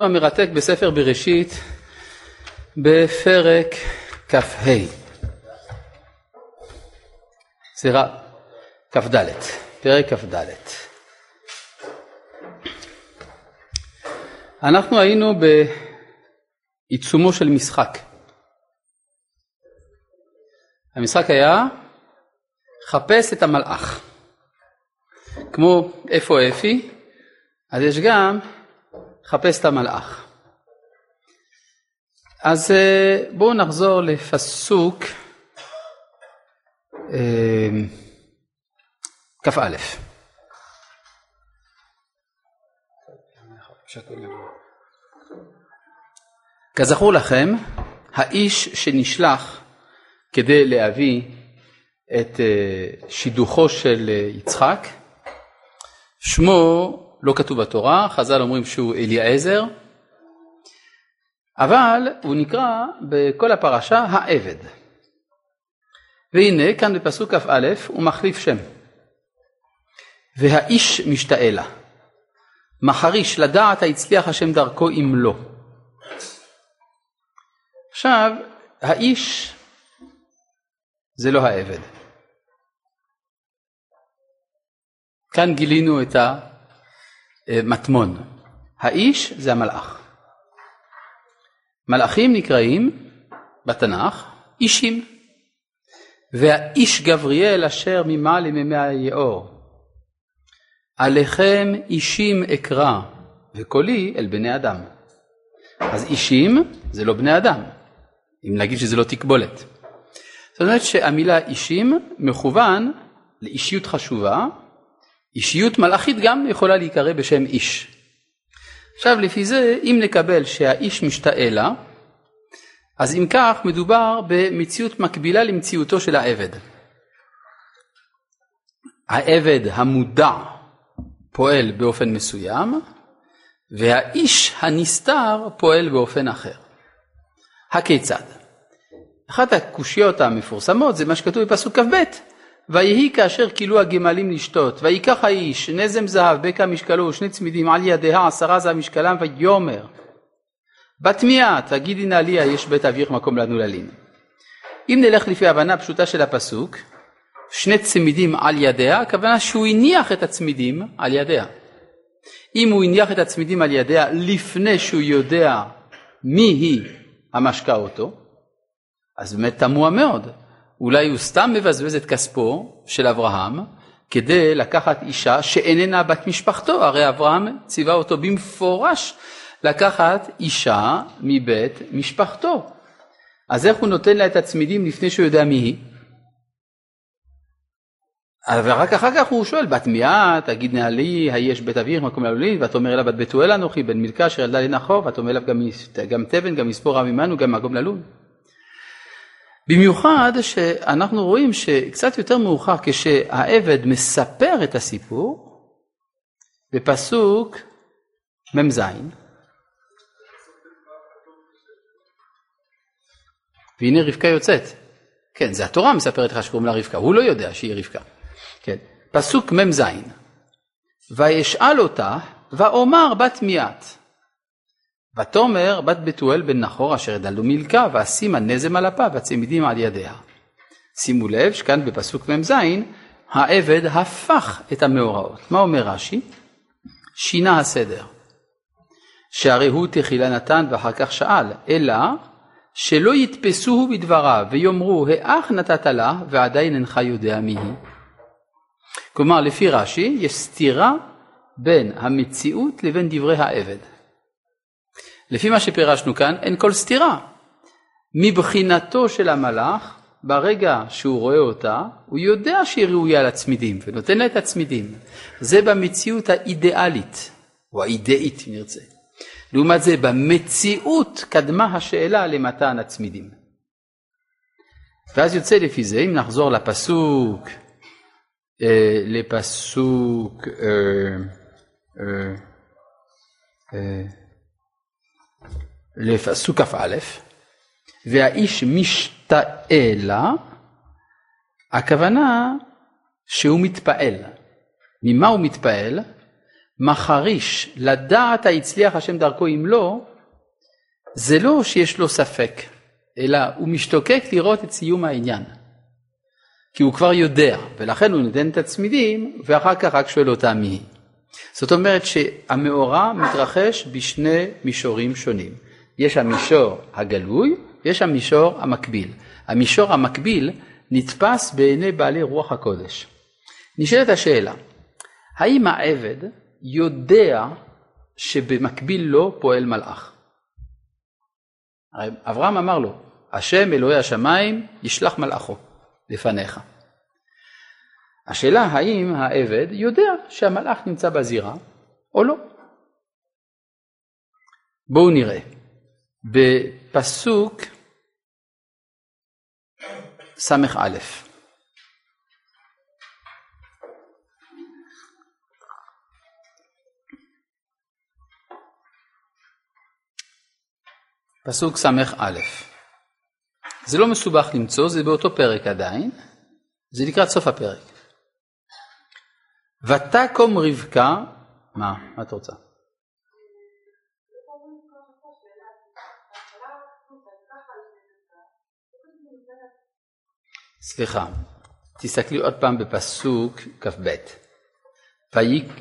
המרתק בספר בראשית בפרק כ"ה. סליחה, כ"ד, פרק כ"ד. אנחנו היינו בעיצומו של משחק. המשחק היה חפש את המלאך. כמו איפה אפי, אז יש גם חפש את המלאך. אז אה, בואו נחזור לפסוק אה, כ"א. כזכור לכם, האיש שנשלח כדי להביא את אה, שידוכו של יצחק, שמו לא כתוב בתורה, חז"ל אומרים שהוא אליעזר, אבל הוא נקרא בכל הפרשה העבד. והנה כאן בפסוק כ"א הוא מחליף שם. והאיש משתאה לה. מחריש לדעת הצליח השם דרכו אם לא. עכשיו, האיש זה לא העבד. כאן גילינו את המטמון. האיש זה המלאך. מלאכים נקראים בתנ"ך אישים. והאיש גבריאל אשר ממעל ימי היאור. עליכם אישים אקרא וקולי אל בני אדם. אז אישים זה לא בני אדם, אם נגיד שזה לא תקבולת. זאת אומרת שהמילה אישים מכוון לאישיות חשובה אישיות מלאכית גם יכולה להיקרא בשם איש. עכשיו לפי זה אם נקבל שהאיש משתאה לה אז אם כך מדובר במציאות מקבילה למציאותו של העבד. העבד המודע פועל באופן מסוים והאיש הנסתר פועל באופן אחר. הכיצד? אחת הקושיות המפורסמות זה מה שכתוב בפסוק כ"ב ויהי כאשר כילו הגמלים לשתות, ויקח האיש נזם זהב, בקע משקלו ושני צמידים על ידיה עשרה זה המשקלם ויאמר בתמיהה תגידי נא לי יש בית אביך מקום לנו ללין. אם נלך לפי הבנה פשוטה של הפסוק, שני צמידים על ידיה, הכוונה שהוא הניח את הצמידים על ידיה. אם הוא הניח את הצמידים על ידיה לפני שהוא יודע מי היא המשקה אותו, אז באמת תמוה מאוד. אולי הוא סתם מבזבז את כספו של אברהם כדי לקחת אישה שאיננה בת משפחתו, הרי אברהם ציווה אותו במפורש לקחת אישה מבית משפחתו. אז איך הוא נותן לה את הצמידים לפני שהוא יודע מי היא? ורק אחר כך הוא שואל, בת מיעה, תגיד נא לי, היש בית אביך מקום לעלולין, ואת אומר לה בת בתואל אנוכי, בן מלכה אשר ילדה לנחור, ואת אומר לה גם, גם תבן, גם מספור רב עמנו, גם מקום ללון. במיוחד שאנחנו רואים שקצת יותר מאוחר כשהעבד מספר את הסיפור בפסוק מ"ז והנה רבקה יוצאת. כן, זה התורה מספרת לך שקוראים לה רבקה, הוא לא יודע שהיא רבקה. כן, פסוק מ"ז וישאל אותה ואומר בת מיעט ותאמר בת בתואל בן נחור אשר ידלו מלכה ואשימה נזם על אפה והצמידים על ידיה. שימו לב שכאן בפסוק מ"ז העבד הפך את המאורעות. מה אומר רש"י? שינה הסדר. שהרי הוא תחילה נתן ואחר כך שאל, אלא שלא יתפסוהו בדבריו ויאמרו האח נתת לה ועדיין אינך יודע מי היא. כלומר לפי רש"י יש סתירה בין המציאות לבין דברי העבד. לפי מה שפירשנו כאן, אין כל סתירה. מבחינתו של המלאך, ברגע שהוא רואה אותה, הוא יודע שהיא ראויה לצמידים, ונותן לה את הצמידים. זה במציאות האידיאלית, או האידאית אם נרצה. לעומת זה, במציאות קדמה השאלה למתן הצמידים. ואז יוצא לפי זה, אם נחזור לפסוק, אה, לפסוק אה, אה, אה, לפסוק כ"א, והאיש משתאה לה, הכוונה שהוא מתפעל. ממה הוא מתפעל? מחריש לדעת היצליח השם דרכו אם לא, זה לא שיש לו ספק, אלא הוא משתוקק לראות את סיום העניין. כי הוא כבר יודע, ולכן הוא נותן את הצמידים, ואחר כך רק שואל אותה מי. זאת אומרת שהמאורע מתרחש בשני מישורים שונים. יש המישור הגלוי, ויש המישור המקביל. המישור המקביל נתפס בעיני בעלי רוח הקודש. נשאלת השאלה, האם העבד יודע שבמקביל לו פועל מלאך? הרי אברהם אמר לו, השם אלוהי השמיים ישלח מלאכו לפניך. השאלה האם העבד יודע שהמלאך נמצא בזירה או לא. בואו נראה. בפסוק ס"א פסוק ס"א זה לא מסובך למצוא, זה באותו פרק עדיין, זה לקראת סוף הפרק. ותקום רבקה, מה, מה את רוצה? סליחה, תסתכלי עוד פעם בפסוק כ"ב.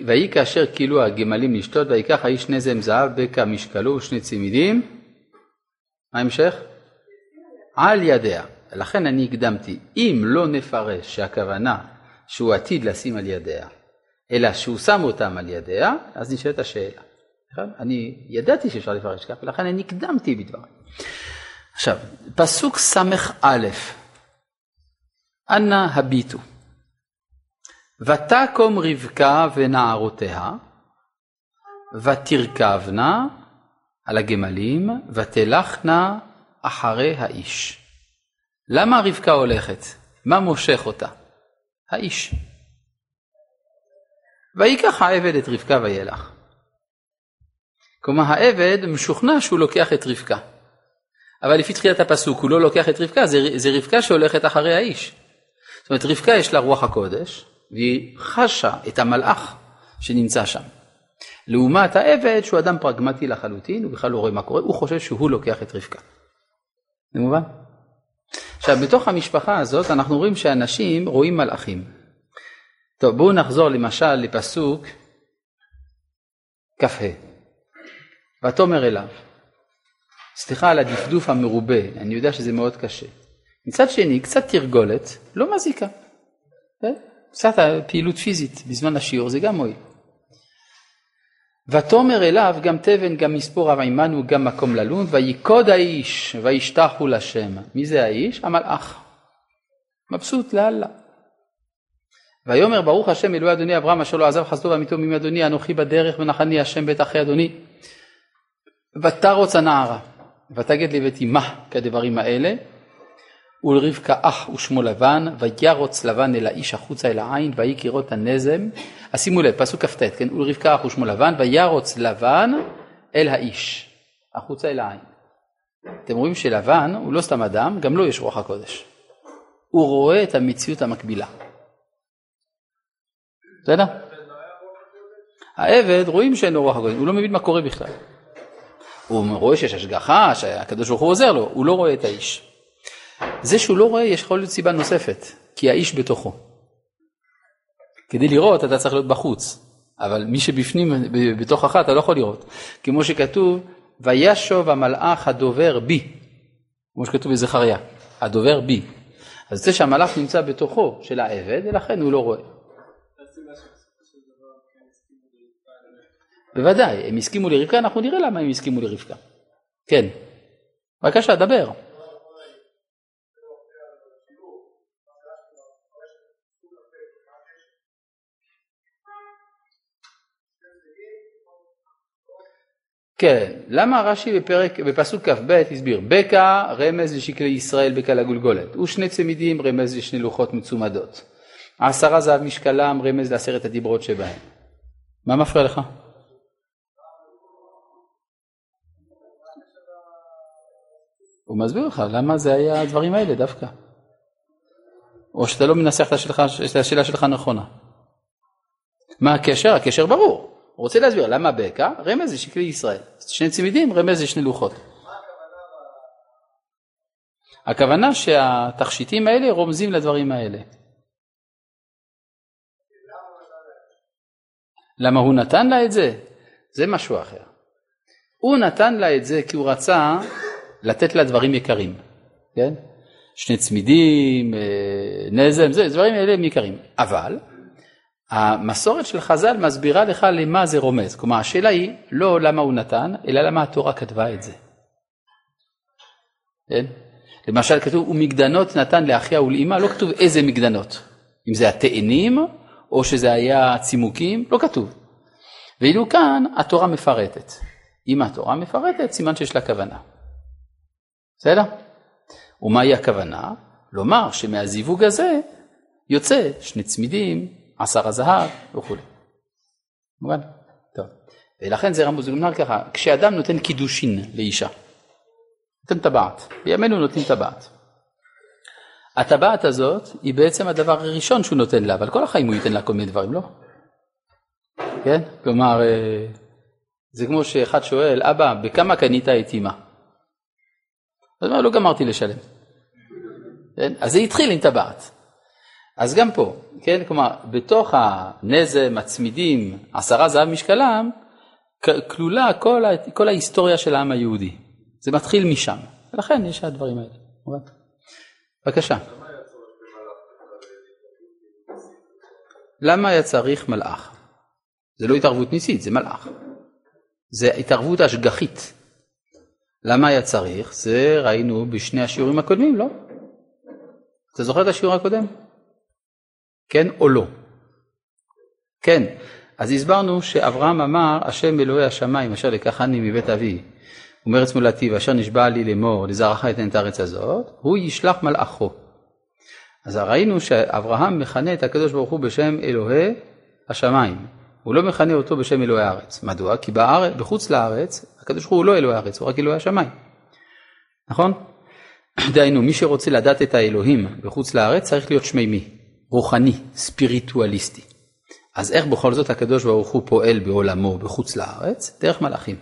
ויהי כאשר כאילו הגמלים לשתות, ויקח האיש שני זם זהב, בקע משקלו ושני צמידים. מה ההמשך? על ידיה. לכן אני הקדמתי. אם לא נפרש שהכוונה שהוא עתיד לשים על ידיה, אלא שהוא שם אותם על ידיה, אז נשאלת השאלה. אני ידעתי שאפשר לפרש כך, ולכן אני הקדמתי בדבריי. עכשיו, פסוק ס"א אנא הביטו. ותקום רבקה ונערותיה, ותרכבנה על הגמלים, ותלכנה אחרי האיש. למה רבקה הולכת? מה מושך אותה? האיש. ויקח העבד את רבקה וילך. כלומר העבד משוכנע שהוא לוקח את רבקה. אבל לפי תחילת הפסוק הוא לא לוקח את רבקה, זה, זה רבקה שהולכת אחרי האיש. זאת אומרת, רבקה יש לה רוח הקודש, והיא חשה את המלאך שנמצא שם. לעומת העבד שהוא אדם פרגמטי לחלוטין, הוא בכלל לא רואה מה קורה, הוא חושב שהוא לוקח את רבקה. זה מובן? עכשיו, בתוך המשפחה הזאת אנחנו רואים שאנשים רואים מלאכים. טוב, בואו נחזור למשל לפסוק כ"ה. ותאמר אליו, סליחה על הדפדוף המרובה, אני יודע שזה מאוד קשה. מצד שני, קצת תרגולת לא מזיקה. כן? קצת פעילות פיזית בזמן השיעור זה גם מועיל. ותאמר אליו גם תבן גם מספור עמנו גם מקום ללון ויקוד האיש וישתחו לשם. מי זה האיש? המלאך. מבסוט לאללה. ויאמר ברוך השם אלוהי אדוני אברהם אשר לא עזב חסדו ואמיתו מימי אדוני אנוכי בדרך ונחני השם בית אחי אדוני. ותרוץ הנערה ותגד לבית מה כדברים האלה ולרבקה אח ושמו לבן, וירוץ לבן אל האיש החוצה אל העין, ויהי כראות הנזם. אז שימו לב, פסוק כ"ט, כן? ולרבקה אח ושמו לבן, וירוץ לבן אל האיש, החוצה אל העין. אתם רואים שלבן הוא לא סתם אדם, גם לו יש רוח הקודש. הוא רואה את המציאות המקבילה. בסדר? העבד רואים שאין לו רוח הקודש, הוא לא מבין מה קורה בכלל. הוא רואה שיש השגחה, שהקדוש ברוך הוא עוזר לו, הוא לא רואה את האיש. זה שהוא לא רואה, יש יכול להיות סיבה נוספת, כי האיש בתוכו. כדי לראות אתה צריך להיות בחוץ, אבל מי שבפנים, בתוכך אתה לא יכול לראות. כמו שכתוב, וישוב המלאך הדובר בי, כמו שכתוב בזכריה, הדובר בי. אז זה שהמלאך נמצא בתוכו של העבד, ולכן הוא לא רואה. בוודאי, הם הסכימו לרבקה, אנחנו נראה למה הם הסכימו לרבקה. כן, בבקשה, דבר. כן, למה רש"י בפרק, בפסוק כ"ב הסביר, בקע רמז לשקלי ישראל בקע לגולגולת, ושני צמידים רמז לשני לוחות מצומדות, עשרה זהב משקלם רמז לעשרת הדיברות שבהם. מה מפריע לך? הוא מסביר לך למה זה היה הדברים האלה דווקא. או שאתה לא מנסח את השאלה שלך נכונה. מה הקשר? הקשר ברור. הוא רוצה להסביר למה בקע, רמז זה שקלי ישראל. שני צמידים, רמז זה שני לוחות. הכוונה שהתכשיטים האלה רומזים לדברים האלה. למה הוא נתן לה את זה? זה משהו אחר. הוא נתן לה את זה כי הוא רצה לתת לה דברים יקרים, כן? שני צמידים, אה, נזם, זה, דברים האלה הם יקרים. אבל המסורת של חז"ל מסבירה לך למה זה רומז. כלומר, השאלה היא לא למה הוא נתן, אלא למה התורה כתבה את זה. כן? למשל כתוב, ומגדנות נתן לאחיה ולאמא, לא כתוב איזה מגדנות. אם זה התאנים, או שזה היה צימוקים, לא כתוב. ואילו כאן התורה מפרטת. אם התורה מפרטת, סימן שיש לה כוונה. בסדר? ומהי הכוונה? לומר שמהזיווג הזה יוצא שני צמידים, עשר הזהב וכו'. מובן? טוב. ולכן זה רמוז, אומר ככה, כשאדם נותן קידושין לאישה, נותן טבעת, בימינו נותנים טבעת. הטבעת הזאת היא בעצם הדבר הראשון שהוא נותן לה, אבל כל החיים הוא ייתן לה כל מיני דברים, לא? כן? כלומר, אה, זה כמו שאחד שואל, אבא, בכמה קנית את אימא? אז הוא אומר, לא גמרתי לשלם. כן? אז זה התחיל עם טבעת. אז גם פה, כן, כלומר, בתוך הנזם, הצמידים, עשרה זהב משקלם, כלולה כל, כל ההיסטוריה של העם היהודי. זה מתחיל משם, ולכן יש הדברים האלה. בבקשה. למה היה צריך מלאך? זה לא התערבות ניסית, זה מלאך. זה התערבות השגחית. למה היה צריך? זה ראינו בשני השיעורים הקודמים, לא? אתה זוכר את השיעור הקודם? כן או לא? כן. אז הסברנו שאברהם אמר, השם אלוהי השמיים אשר לקחני מבית אבי ומארץ מולדתי ואשר נשבע לי לאמור לזרעך אתן את הארץ הזאת, הוא ישלח מלאכו. אז ראינו שאברהם מכנה את הקדוש ברוך הוא בשם אלוהי השמיים. הוא לא מכנה אותו בשם אלוהי הארץ. מדוע? כי בארץ, בחוץ לארץ הקדוש ברוך הוא לא אלוהי הארץ, הוא רק אלוהי השמיים. נכון? דהיינו, מי שרוצה לדעת את האלוהים בחוץ לארץ צריך להיות שמימי, רוחני, ספיריטואליסטי. אז איך בכל זאת הקדוש ברוך הוא פועל בעולמו בחוץ לארץ? דרך מלאכים.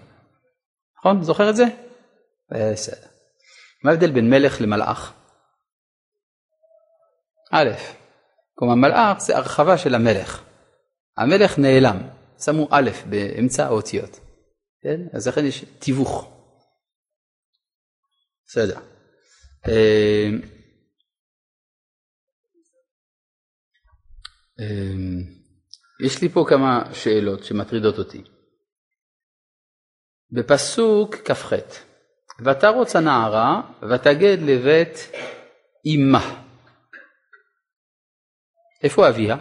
נכון? זוכר את זה? בסדר. מה ההבדל בין מלך למלאך? א', כלומר מלאך זה הרחבה של המלך. המלך נעלם, שמו א' באמצע האותיות. כן? אז לכן יש תיווך. בסדר. יש לי פה כמה שאלות שמטרידות אותי. בפסוק כ"ח: ותרוץ הנערה ותגד לבית אמה. איפה אביה?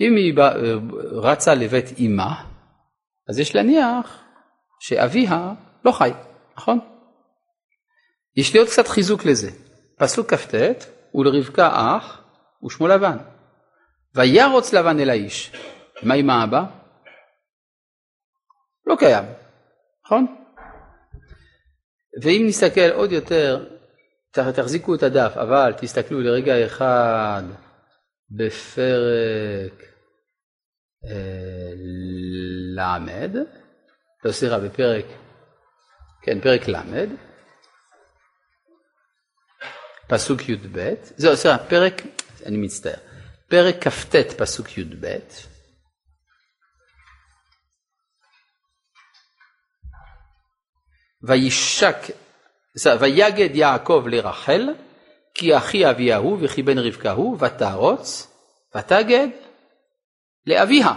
אם היא רצה לבית אמה, אז יש להניח שאביה לא חי, נכון? יש לי עוד קצת חיזוק לזה. פסוק כ"ט, ולרבקה אח ושמו לבן. וירוץ לבן אל האיש. מה עם האבא? לא קיים, נכון? ואם נסתכל עוד יותר, תחזיקו את הדף, אבל תסתכלו לרגע אחד בפרק אה, ל', לא סליחה, בפרק, כן, פרק ל', פסוק י"ב, זהו, סליחה, פרק, אני מצטער, פרק כ"ט פסוק י"ב, וישק, ויגד יעקב לרחל, כי אחי אביה הוא וכי בן רבקה הוא, ותרוץ, ותגד לאביה.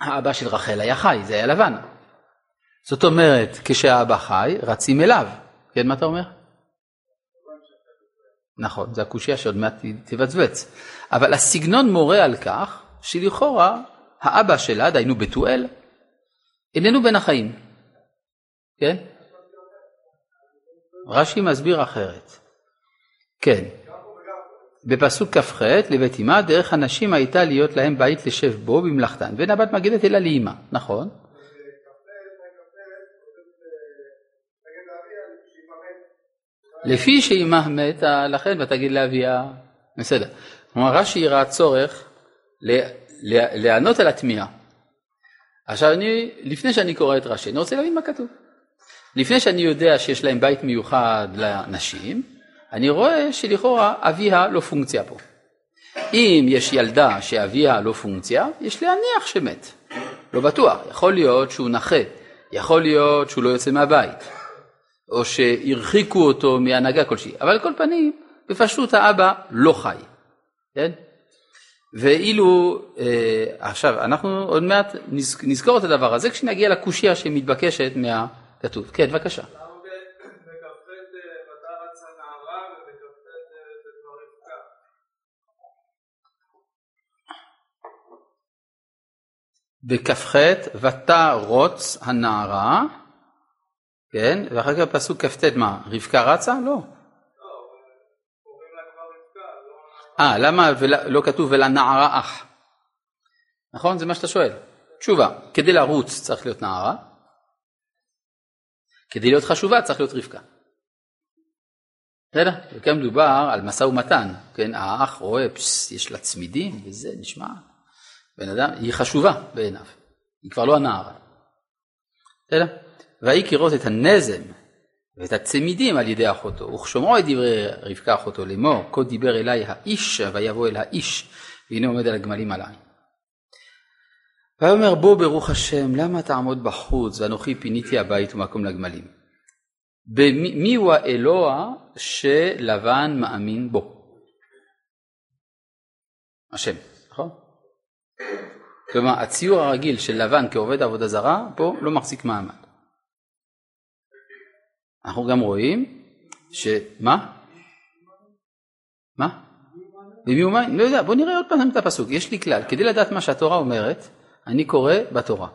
האבא של רחל היה חי, זה היה לבן. זאת אומרת, כשהאבא חי, רצים אליו. כן, מה אתה אומר? נכון, זה הקושייה שעוד מעט תבצבץ. אבל הסגנון מורה על כך שלכאורה האבא שלה, דהיינו בתואל, איננו בין החיים. כן? רש"י מסביר אחרת. כן. בפסוק כ"ח לבית אמה דרך הנשים הייתה להיות להם בית לשב בו במלאכתן ואין הבת מגדת אלא לאמא, נכון? לפי שאימה מתה לכן ותגיד לאביה, בסדר. כלומר רש"י ראה צורך לענות על התמיהה. עכשיו אני, לפני שאני קורא את רש"י, אני רוצה להבין מה כתוב. לפני שאני יודע שיש להם בית מיוחד לנשים, אני רואה שלכאורה אביה לא פונקציה פה. אם יש ילדה שאביה לא פונקציה, יש להניח שמת. לא בטוח, יכול להיות שהוא נכה, יכול להיות שהוא לא יוצא מהבית, או שהרחיקו אותו מהנהגה כלשהי, אבל על כל פנים, בפשוט האבא לא חי, כן? ואילו, אה, עכשיו, אנחנו עוד מעט נזכור את הדבר הזה כשנגיע לקושייה שמתבקשת מהכתוב. כן, בבקשה. בכ"ח ותרוץ הנערה, כן, ואחר כך פסוק כ"ט מה, רבקה רצה? לא. אה, למה לא כתוב ולנערה אח? נכון? זה מה שאתה שואל. תשובה, כדי לרוץ צריך להיות נערה, כדי להיות חשובה צריך להיות רבקה. בסדר? וכאן מדובר על משא ומתן, כן? האח רואה, פס, יש לה צמידים וזה נשמע בן אדם, היא חשובה בעיניו, היא כבר לא הנער. בסדר? ויהי כראות את הנזם ואת הצמידים על ידי אחותו, וכשומעו את דברי רבקה אחותו לאמור, כה דיבר אליי האיש, ויבוא אל האיש, והנה עומד על הגמלים עליי. ויאמר בוא ברוך השם, למה תעמוד בחוץ, ואנוכי פיניתי הבית ומקום לגמלים. מי הוא האלוה שלבן מאמין בו? השם, נכון? כלומר, הציור הרגיל של לבן כעובד עבודה זרה, פה לא מחזיק מעמד. אנחנו גם רואים ש... מה? מה? במי הוא מאמין? לא יודע, בוא נראה עוד פעם את הפסוק. יש לי כלל, כדי לדעת מה שהתורה אומרת, אני קורא בתורה.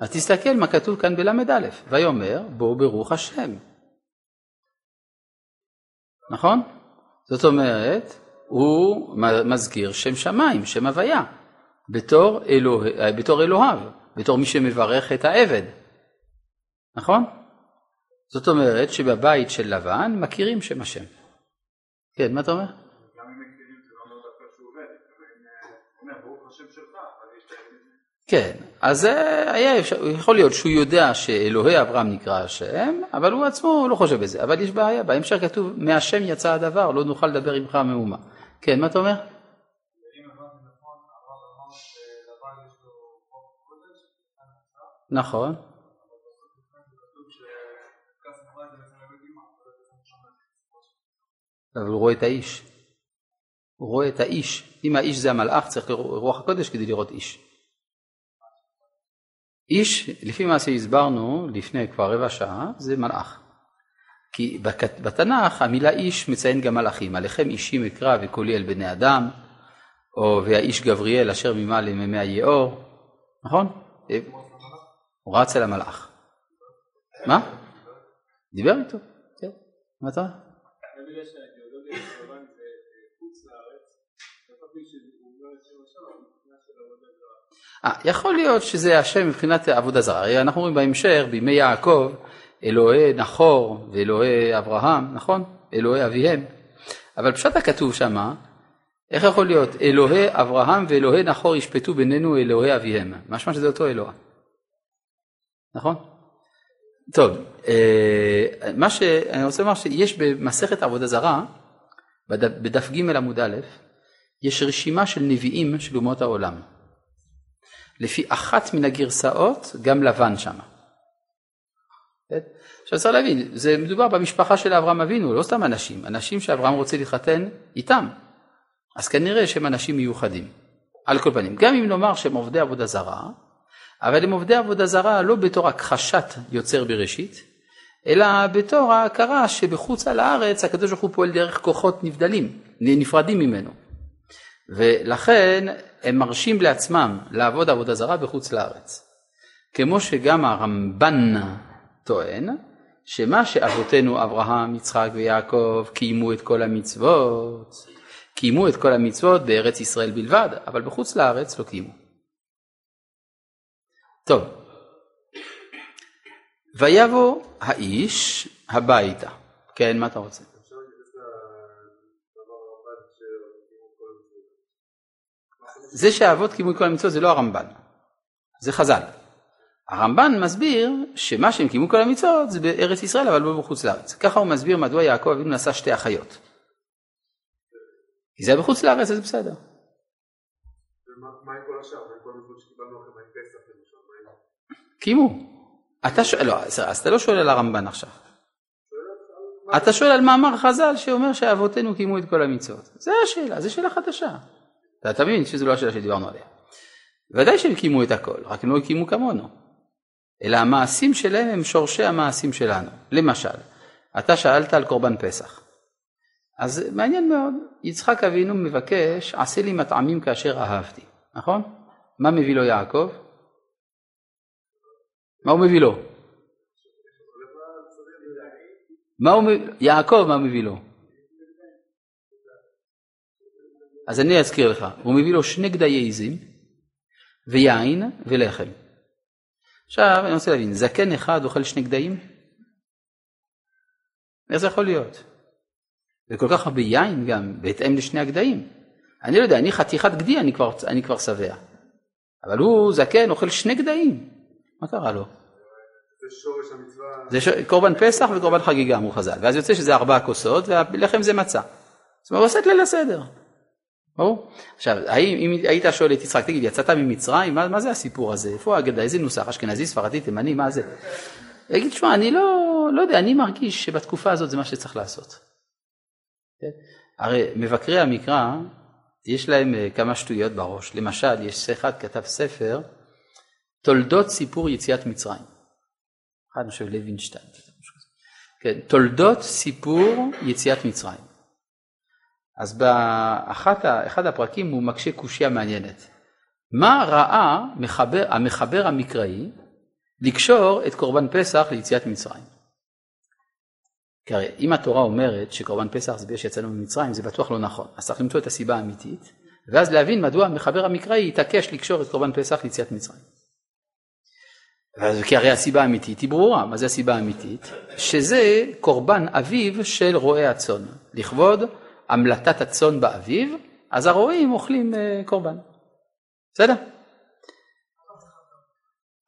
אז תסתכל מה כתוב כאן בל"א, ויאמר בוא ברוך השם. נכון? זאת אומרת, הוא מזכיר שם שמיים, שם הוויה. בתור, אלוה, בתור אלוהיו, בתור מי שמברך את העבד, נכון? זאת אומרת שבבית של לבן מכירים שם השם. כן, מה אתה אומר? כן, אז היה אפשר, יכול להיות שהוא יודע שאלוהי אברהם נקרא השם, אבל הוא עצמו לא חושב בזה. אבל יש בעיה, בהמשך כתוב, מהשם יצא הדבר, לא נוכל לדבר עמך מאומה. כן, מה אתה אומר? נכון. אבל הוא רואה את האיש. הוא רואה את האיש. אם האיש זה המלאך, צריך רוח הקודש כדי לראות איש. איש, לפי מה שהסברנו לפני כבר רבע שעה, זה מלאך. כי בתנ"ך המילה איש מציין גם מלאכים. עליכם אישים אקרא וקולי אל בני אדם, או והאיש גבריאל אשר ממעל למימי היאור, נכון? הוא רץ אל המלאך. מה? דיבר איתו, כן. מה אתה? יכול להיות שזה השם מבחינת עבודה זרה. הרי אנחנו רואים בהמשך, בימי יעקב, אלוהי נחור ואלוהי אברהם, נכון? אלוהי אביהם. אבל פשט הכתוב שמה, איך יכול להיות אלוהי אברהם ואלוהי נחור ישפטו בינינו אלוהי אביהם? משמע שזה אותו אלוה. נכון? טוב, אה, מה שאני רוצה לומר שיש במסכת עבודה זרה, בדף ג' עמוד א', יש רשימה של נביאים של אומות העולם. לפי אחת מן הגרסאות, גם לבן שם. עכשיו צריך להבין, זה מדובר במשפחה של אברהם אבינו, לא סתם אנשים, אנשים שאברהם רוצה להתחתן איתם. אז כנראה שהם אנשים מיוחדים. על כל פנים, גם אם נאמר שהם עובדי עבודה זרה, אבל הם עובדי עבודה זרה לא בתור הכחשת יוצר בראשית, אלא בתור ההכרה שבחוץ על הארץ הקדוש ברוך הוא פועל דרך כוחות נבדלים, נפרדים ממנו. ולכן הם מרשים לעצמם לעבוד עבודה זרה בחוץ לארץ. כמו שגם הרמב"ן טוען, שמה שאבותינו אברהם, יצחק ויעקב קיימו את כל המצוות, קיימו את כל המצוות בארץ ישראל בלבד, אבל בחוץ לארץ לא קיימו. טוב, ויבוא האיש הביתה. כן, מה אתה רוצה? זה שהאבות קיימו את כל המצוות זה לא הרמב"ן, זה חז"ל. הרמב"ן מסביר שמה שהם קיימו כל המצוות זה בארץ ישראל אבל לא בחוץ לארץ. ככה הוא מסביר מדוע יעקב אבינו נשא שתי אחיות. כי זה היה בחוץ לארץ אז זה בסדר. קיימו. אתה שואל, לא, אז אתה לא שואל על הרמב"ן עכשיו. אתה שואל על מאמר חז"ל שאומר שאבותינו קיימו את כל המצוות. זה השאלה, זו שאלה חדשה. אתה מבין שזו לא השאלה שדיברנו עליה. ודאי שהם קיימו את הכל, רק הם לא קיימו כמונו. אלא המעשים שלהם הם שורשי המעשים שלנו. למשל, אתה שאלת על קורבן פסח. אז מעניין מאוד, יצחק אבינו מבקש, עשה לי מטעמים כאשר אהבתי, נכון? מה מביא לו יעקב? מה הוא מביא לו? מה הוא? יעקב מה מביא לו? אז אני אזכיר לך, הוא מביא לו שני גדיי עזים ויין ולחם. עכשיו אני רוצה להבין, זקן אחד אוכל שני גדיים? איך זה יכול להיות? וכל כך הרבה יין גם, בהתאם לשני הגדיים. אני לא יודע, אני חתיכת גדי, אני כבר, אני כבר שבע. אבל הוא זקן, אוכל שני גדיים. מה קרה לו? זה שורש המצווה. זה ש... קורבן פסח וקורבן חגיגה, אמרו חז"ל. ואז יוצא שזה ארבע כוסות, והלחם זה מצה. זאת אומרת, הוא עושה את ליל הסדר. ברור? עכשיו, האם אם היית שואל את יצחק, תגיד, יצאת ממצרים? מה, מה זה הסיפור הזה? איפה האגדה? איזה נוסח? אשכנזי, ספרדי, תימני, מה זה? יגיד, שמע, אני לא, לא יודע, אני מרגיש שבתקופה הזאת זה מה שצריך לעשות. כן? הרי מבקרי המקרא, יש להם אה, כמה שטויות בראש. למשל, יש אחד כתב ספר, תולדות סיפור יציאת מצרים. אחד, אני חושב, לוינשטיין. כן, תולדות סיפור יציאת מצרים. אז באחד הפרקים הוא מקשה קושייה מעניינת. מה ראה מחבר, המחבר המקראי לקשור את קורבן פסח ליציאת מצרים? כי הרי אם התורה אומרת שקורבן פסח זה בגלל שיצאנו ממצרים זה בטוח לא נכון, אז צריך למצוא את הסיבה האמיתית ואז להבין מדוע המחבר המקראי התעקש לקשור את קורבן פסח ליציאת מצרים. כי הרי הסיבה האמיתית היא ברורה, מה זה הסיבה האמיתית? שזה קורבן אביב של רועי הצאן, לכבוד המלטת הצאן באביב, אז הרועים אוכלים אה, קורבן. בסדר?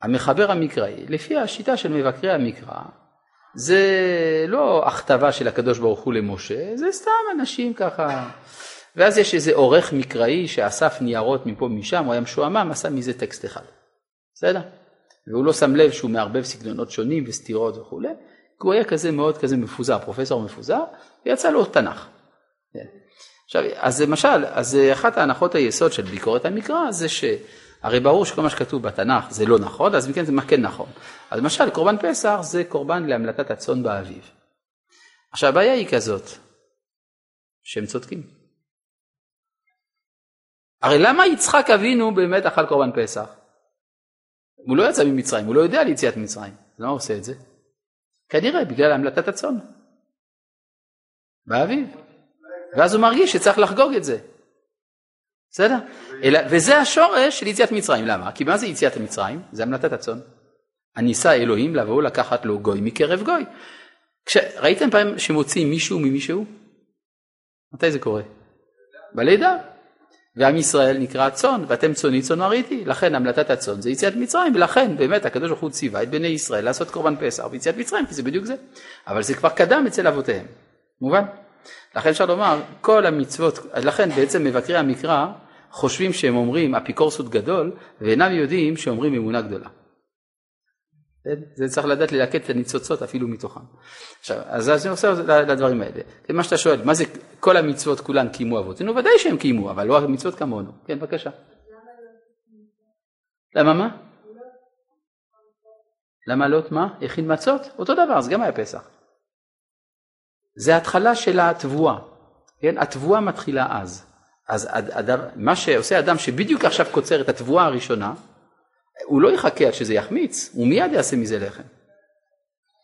המחבר המקראי, לפי השיטה של מבקרי המקרא, זה לא הכתבה של הקדוש ברוך הוא למשה, זה סתם אנשים ככה. ואז יש איזה עורך מקראי שאסף ניירות מפה משם, הוא היה משועמם, עשה מזה טקסט אחד. בסדר? והוא לא שם לב שהוא מערבב סגנונות שונים וסתירות וכולי, כי הוא היה כזה מאוד כזה מפוזר, פרופסור מפוזר, ויצא לו תנ"ך. כן. עכשיו, אז למשל, אז אחת ההנחות היסוד של ביקורת המקרא זה שהרי ברור שכל מה שכתוב בתנ"ך זה לא נכון, אז מכן זה מה כן נכון. אז למשל, קורבן פסח זה קורבן להמלטת הצאן באביב. עכשיו, הבעיה היא כזאת, שהם צודקים. הרי למה יצחק אבינו באמת אכל קורבן פסח? הוא לא יצא ממצרים, הוא לא יודע על יציאת מצרים. למה הוא עושה את זה? כנראה בגלל המלטת הצאן. באביב. ואז הוא מרגיש שצריך לחגוג את זה. בסדר? אלא, וזה השורש של יציאת מצרים. למה? כי מה זה יציאת מצרים? זה המלטת הצאן. הניסה אלוהים לבוא לקחת לו גוי מקרב גוי. כש... ראיתם פעם שמוציאים מישהו ממישהו? מתי זה קורה? בלידה. ועם ישראל נקרא צאן, ואתם צאני צאן מרעיתי, לכן המלטת הצאן זה יציאת מצרים, ולכן באמת הקדוש ברוך הוא ציווה את בני ישראל לעשות קורבן פסח ויציאת מצרים, כי זה בדיוק זה. אבל זה כבר קדם אצל אבותיהם, מובן? לכן אפשר לומר, כל המצוות, לכן בעצם מבקרי המקרא חושבים שהם אומרים אפיקורסות גדול, ואינם יודעים שאומרים אמונה גדולה. זה צריך לדעת ללקט את הניצוצות אפילו מתוכם. עכשיו, אז אני עושה לדברים האלה. זה מה שאתה שואל, מה זה כל המצוות כולן קיימו אבותינו? ודאי שהם קיימו, אבל לא המצוות כמונו. כן, בבקשה. למה מה? למה לא מה? הכין מצות? אותו דבר, זה גם היה פסח. זה התחלה של התבואה, כן? התבואה מתחילה אז. אז אדם, מה שעושה אדם שבדיוק עכשיו קוצר את התבואה הראשונה, הוא לא יחכה עד שזה יחמיץ, הוא מיד יעשה מזה לחם.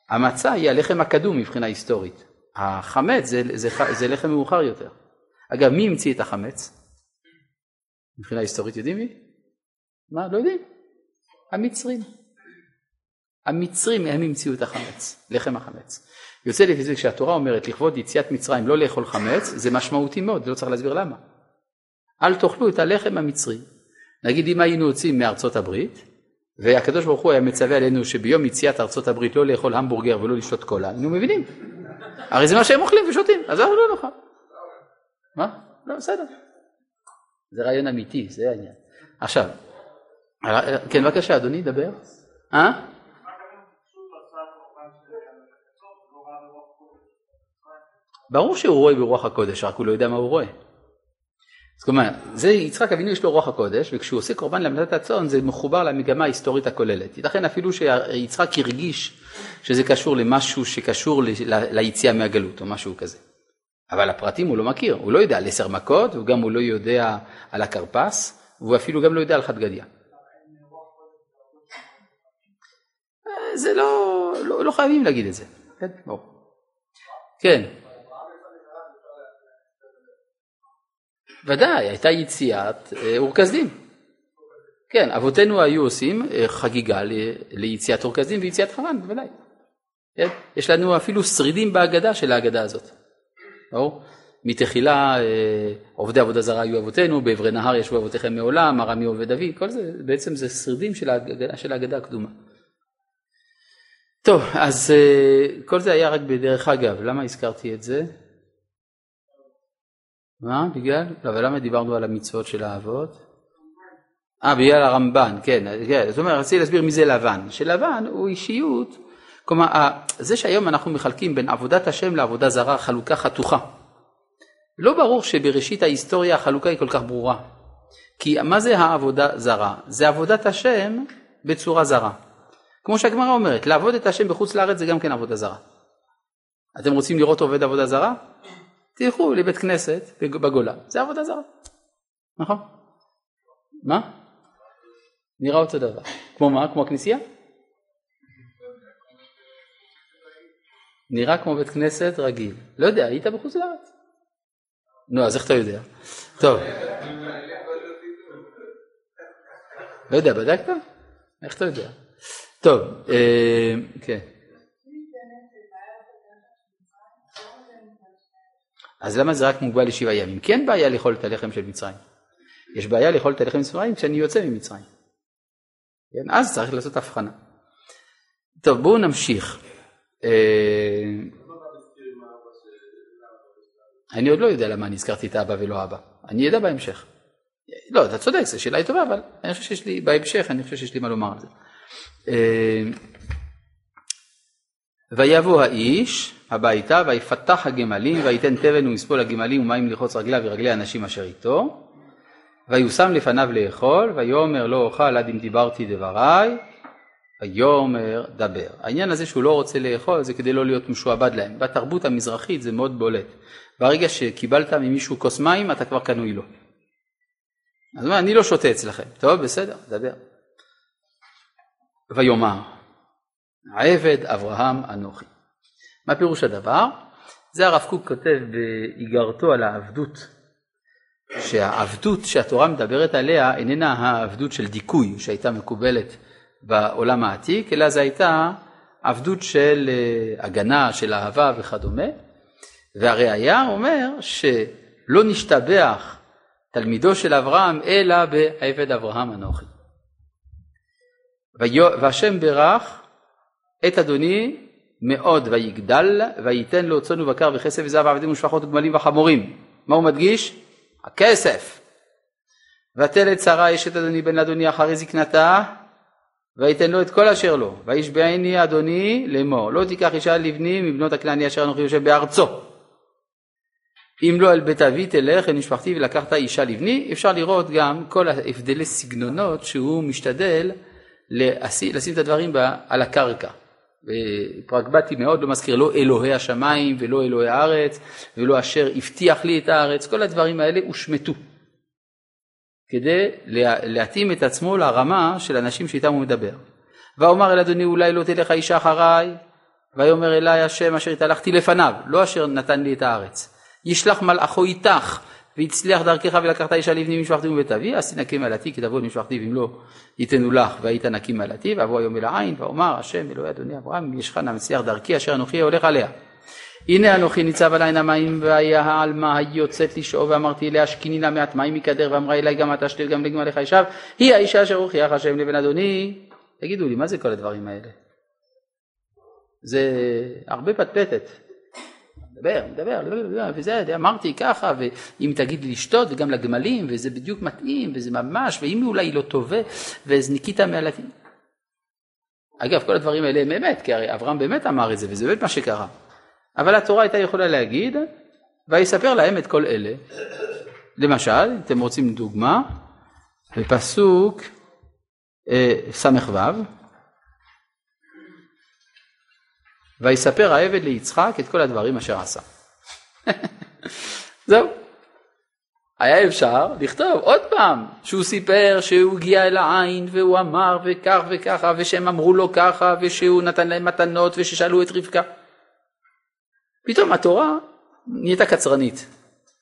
המצה היא הלחם הקדום מבחינה היסטורית. החמץ זה, זה, זה לחם מאוחר יותר. אגב, מי המציא את החמץ? מבחינה היסטורית יודעים מי? מה? לא יודעים. המצרים. המצרים הם המציאו את החמץ, לחם החמץ. יוצא לפי זה כשהתורה אומרת לכבוד יציאת מצרים לא לאכול חמץ, זה משמעותי מאוד, לא צריך להסביר למה. אל תאכלו את הלחם המצרי. נגיד אם היינו יוצאים מארצות הברית, והקדוש ברוך הוא היה מצווה עלינו שביום יציאת ארצות הברית לא לאכול המבורגר ולא לשתות קולה, היינו מבינים. הרי זה מה שהם אוכלים ושותים, אז אנחנו לא נאכל. מה? לא, בסדר. זה רעיון אמיתי, זה העניין. עכשיו, כן, בבקשה, אדוני, דבר. אה? ברור שהוא רואה ברוח הקודש, רק הוא לא יודע מה הוא רואה. זאת אומרת, זה יצחק אבינו יש לו רוח הקודש, וכשהוא עושה קורבן להמלטת הצאן זה מחובר למגמה ההיסטורית הכוללת. ייתכן אפילו שיצחק הרגיש שזה קשור למשהו שקשור ליציאה מהגלות או משהו כזה. אבל הפרטים הוא לא מכיר, הוא לא יודע על עשר מכות, וגם הוא לא יודע על הכרפס, והוא אפילו גם לא יודע על חד גדיא. זה לא, לא, לא חייבים להגיד את זה. כן, ברור. כן. ודאי, הייתה יציאת אה, אור כסדים. כן, אבותינו היו עושים אה, חגיגה ליציאת אור כסדים ויציאת חרן, בוודאי. כן? יש לנו אפילו שרידים בהגדה של ההגדה הזאת. ברור? מתחילה אה, עובדי עבודה זרה היו אבותינו, בעברי נהר ישבו אבותיכם מעולם, ארמי עובד אבי, כל זה בעצם זה שרידים של ההגדה, של ההגדה הקדומה. טוב, אז כל זה היה רק בדרך אגב, למה הזכרתי את זה? מה? בגלל? לא, למה דיברנו על המצוות של האבות? אה, בגלל הרמב"ן, כן, כן. זאת אומרת, רציתי להסביר מי זה לבן. שלבן הוא אישיות, כלומר, זה שהיום אנחנו מחלקים בין עבודת השם לעבודה זרה, חלוקה חתוכה. לא ברור שבראשית ההיסטוריה החלוקה היא כל כך ברורה. כי מה זה העבודה זרה? זה עבודת השם בצורה זרה. כמו שהגמרא אומרת, לעבוד את השם בחוץ לארץ זה גם כן עבודה זרה. אתם רוצים לראות עובד עבודה זרה? תלכו לבית כנסת בגולה, זה עבודה זרה, נכון? מה? נראה אותו דבר. כמו מה? כמו הכנסייה? נראה כמו בית כנסת רגיל. לא יודע, היית בחוץ לארץ? נו, אז איך אתה יודע? טוב. לא יודע, בדקת? איך אתה יודע? טוב, אה, כן. אז למה זה רק מוגבל לשבעה ימים? כי אין בעיה לאכול את הלחם של מצרים. יש בעיה לאכול את הלחם של מצרים כשאני יוצא ממצרים. כן? אז צריך לעשות הבחנה. טוב, בואו נמשיך. אה, אני עוד לא יודע למה אני הזכרתי את האבא ולא אבא. אני אדע בהמשך. לא, אתה צודק, זו שאלה טובה, אבל אני חושב שיש לי, בהמשך, אני חושב שיש לי מה לומר על זה. ויבוא האיש הביתה ויפתח הגמלים וייתן תבן ומספול הגמלים ומים לרחוץ רגליו ורגלי האנשים אשר איתו ויושם לפניו לאכול ויאמר לא אוכל עד אם דיברתי דבריי ויאמר דבר. העניין הזה שהוא לא רוצה לאכול זה כדי לא להיות משועבד להם. בתרבות המזרחית זה מאוד בולט. ברגע שקיבלת ממישהו כוס מים אתה כבר קנוי לו. אז הוא אומר אני לא שותה אצלכם. טוב בסדר דבר. ויאמר עבד אברהם אנוכי. מה פירוש הדבר? זה הרב קוק כותב באיגרתו על העבדות, שהעבדות שהתורה מדברת עליה איננה העבדות של דיכוי שהייתה מקובלת בעולם העתיק, אלא זו הייתה עבדות של אה, הגנה, של אהבה וכדומה, והראיה אומר שלא נשתבח תלמידו של אברהם אלא בעבד אברהם אנוכי. והשם ברך את אדוני מאוד ויגדל וייתן לו צאן ובקר וכסף וזהב ועבדים ושפחות וגמלים וחמורים. מה הוא מדגיש? הכסף. ותל את שרה אשת אדוני בן לאדוני אחרי זקנתה ויתן לו את כל אשר לו וישבעני אדוני לאמור לא תיקח אישה לבני מבנות הכנעני אשר אנוכי יושב בארצו אם לא אל בית אבי תלך אל משפחתי ולקחת אישה לבני אפשר לראות גם כל ההבדלי סגנונות שהוא משתדל לשים את הדברים על הקרקע פרגבטי מאוד, לא מזכיר לא אלוהי השמיים ולא אלוהי הארץ ולא אשר הבטיח לי את הארץ, כל הדברים האלה הושמטו כדי להתאים את עצמו לרמה של אנשים שאיתם הוא מדבר. ואומר אל אדוני אולי לא תלך האישה אחריי ויאמר אלי השם אשר התהלכתי לפניו, לא אשר נתן לי את הארץ. ישלח מלאכו איתך והצליח דרכך ולקחת אישה לבני משפחתי ובית אבי, אז תנקי מעלתי כי תבוא למשפחתי ואם לא ייתנו לך והיית נקי מעלתי ואבוא היום אל העין ואומר השם אלוהי אדוני אברהם אם יש לך נצליח דרכי אשר אנוכי הולך עליה. הנה אנוכי ניצב על עין המים והיה העלמה היוצאת לשאוב ואמרתי אליה שקיני לה מעט מים מקדר ואמרה אלי גם אתה שתית גם לגמליך ישב היא האישה אשר הוכיח השם לבן אדוני. תגידו לי מה זה כל הדברים האלה? זה הרבה פטפטת מדבר, מדבר, לא, לא, לא, וזה, אמרתי ככה, ואם תגיד לי לשתות, וגם לגמלים, וזה בדיוק מתאים, וזה ממש, ואם אולי היא לא טובה, וזניקית מעלתים. אגב, כל הדברים האלה הם אמת, כי הרי אברהם באמת אמר את זה, וזה באמת מה שקרה. אבל התורה הייתה יכולה להגיד, ויספר להם את כל אלה. למשל, אתם רוצים דוגמה, בפסוק אה, ס"ו, ויספר העבד ליצחק את כל הדברים אשר עשה. זהו. היה אפשר לכתוב עוד פעם שהוא סיפר שהוא הגיע אל העין והוא אמר וכך וככה ושהם אמרו לו ככה ושהוא נתן להם מתנות וששאלו את רבקה. פתאום התורה נהייתה קצרנית.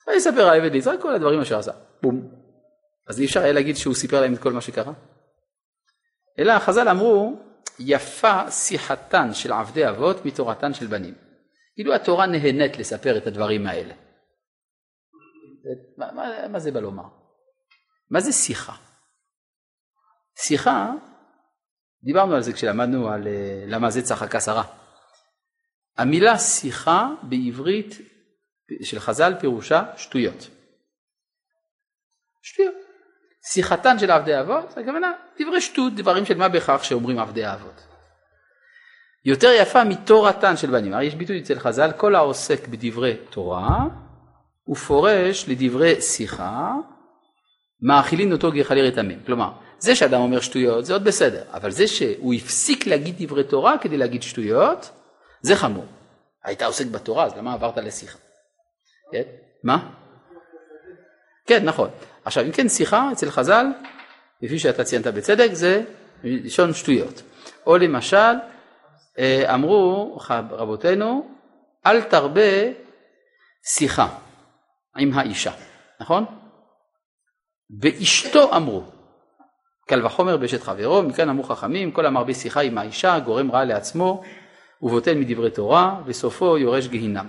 ויספר העבד ליצחק כל הדברים אשר עשה. בום. אז אי אפשר היה להגיד שהוא סיפר להם את כל מה שקרה? אלא חז"ל אמרו יפה שיחתן של עבדי אבות מתורתן של בנים. כאילו התורה נהנית לספר את הדברים האלה. מה, מה, מה זה בא לומר? מה זה שיחה? שיחה, דיברנו על זה כשלמדנו על אה, למה זה צחקה שרה. המילה שיחה בעברית של חז"ל פירושה שטויות. שטויות. שיחתן של עבדי אבות, הכוונה דברי שטות, דברים של מה בכך שאומרים עבדי האבות. יותר יפה מתורתן של בנים, הרי יש ביטוי אצל חז"ל, כל העוסק בדברי תורה, הוא פורש לדברי שיחה, מאכילין אותו גחלי רתמים. כלומר, זה שאדם אומר שטויות זה עוד בסדר, אבל זה שהוא הפסיק להגיד דברי תורה כדי להגיד שטויות, זה חמור. היית עוסק בתורה, אז למה עברת לשיחה? כן? מה? כן, נכון. עכשיו, אם כן, שיחה אצל חז"ל, כפי שאתה ציינת בצדק, זה לשון שטויות. או למשל, אה, אמרו רבותינו, אל תרבה שיחה עם האישה, נכון? באשתו אמרו, קל וחומר באשת חברו, מכאן אמרו חכמים, כל המרבה שיחה עם האישה גורם רע לעצמו ובוטל מדברי תורה וסופו יורש גיהינם.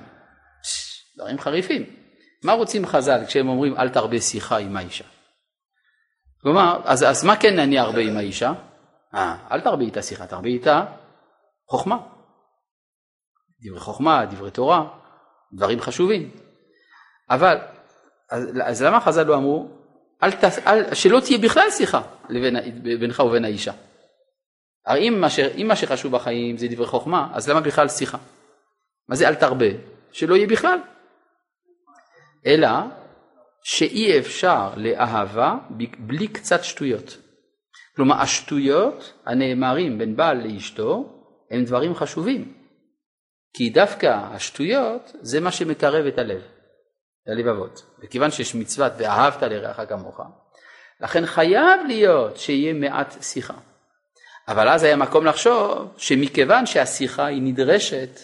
דברים חריפים. מה רוצים חז"ל כשהם אומרים אל תרבה שיחה עם האישה? כלומר, אז, אז מה כן אני ארבה עם האישה? אה, אל תרבה איתה שיחה, תרבה איתה חוכמה. דברי חוכמה, דברי תורה, דברים חשובים. אבל, אז, אז למה חז"ל לא אמרו, אל ת, אל, שלא תהיה בכלל שיחה לבין, בינך ובין האישה? הרי אם מה, ש, אם מה שחשוב בחיים זה דברי חוכמה, אז למה בכלל שיחה? מה זה אל תרבה? שלא יהיה בכלל. אלא שאי אפשר לאהבה בלי קצת שטויות. כלומר השטויות הנאמרים בין בעל לאשתו הם דברים חשובים. כי דווקא השטויות זה מה שמקרב את הלב, את הלבבות. וכיוון שיש מצוות ואהבת לרעך כמוך, לכן חייב להיות שיהיה מעט שיחה. אבל אז היה מקום לחשוב שמכיוון שהשיחה היא נדרשת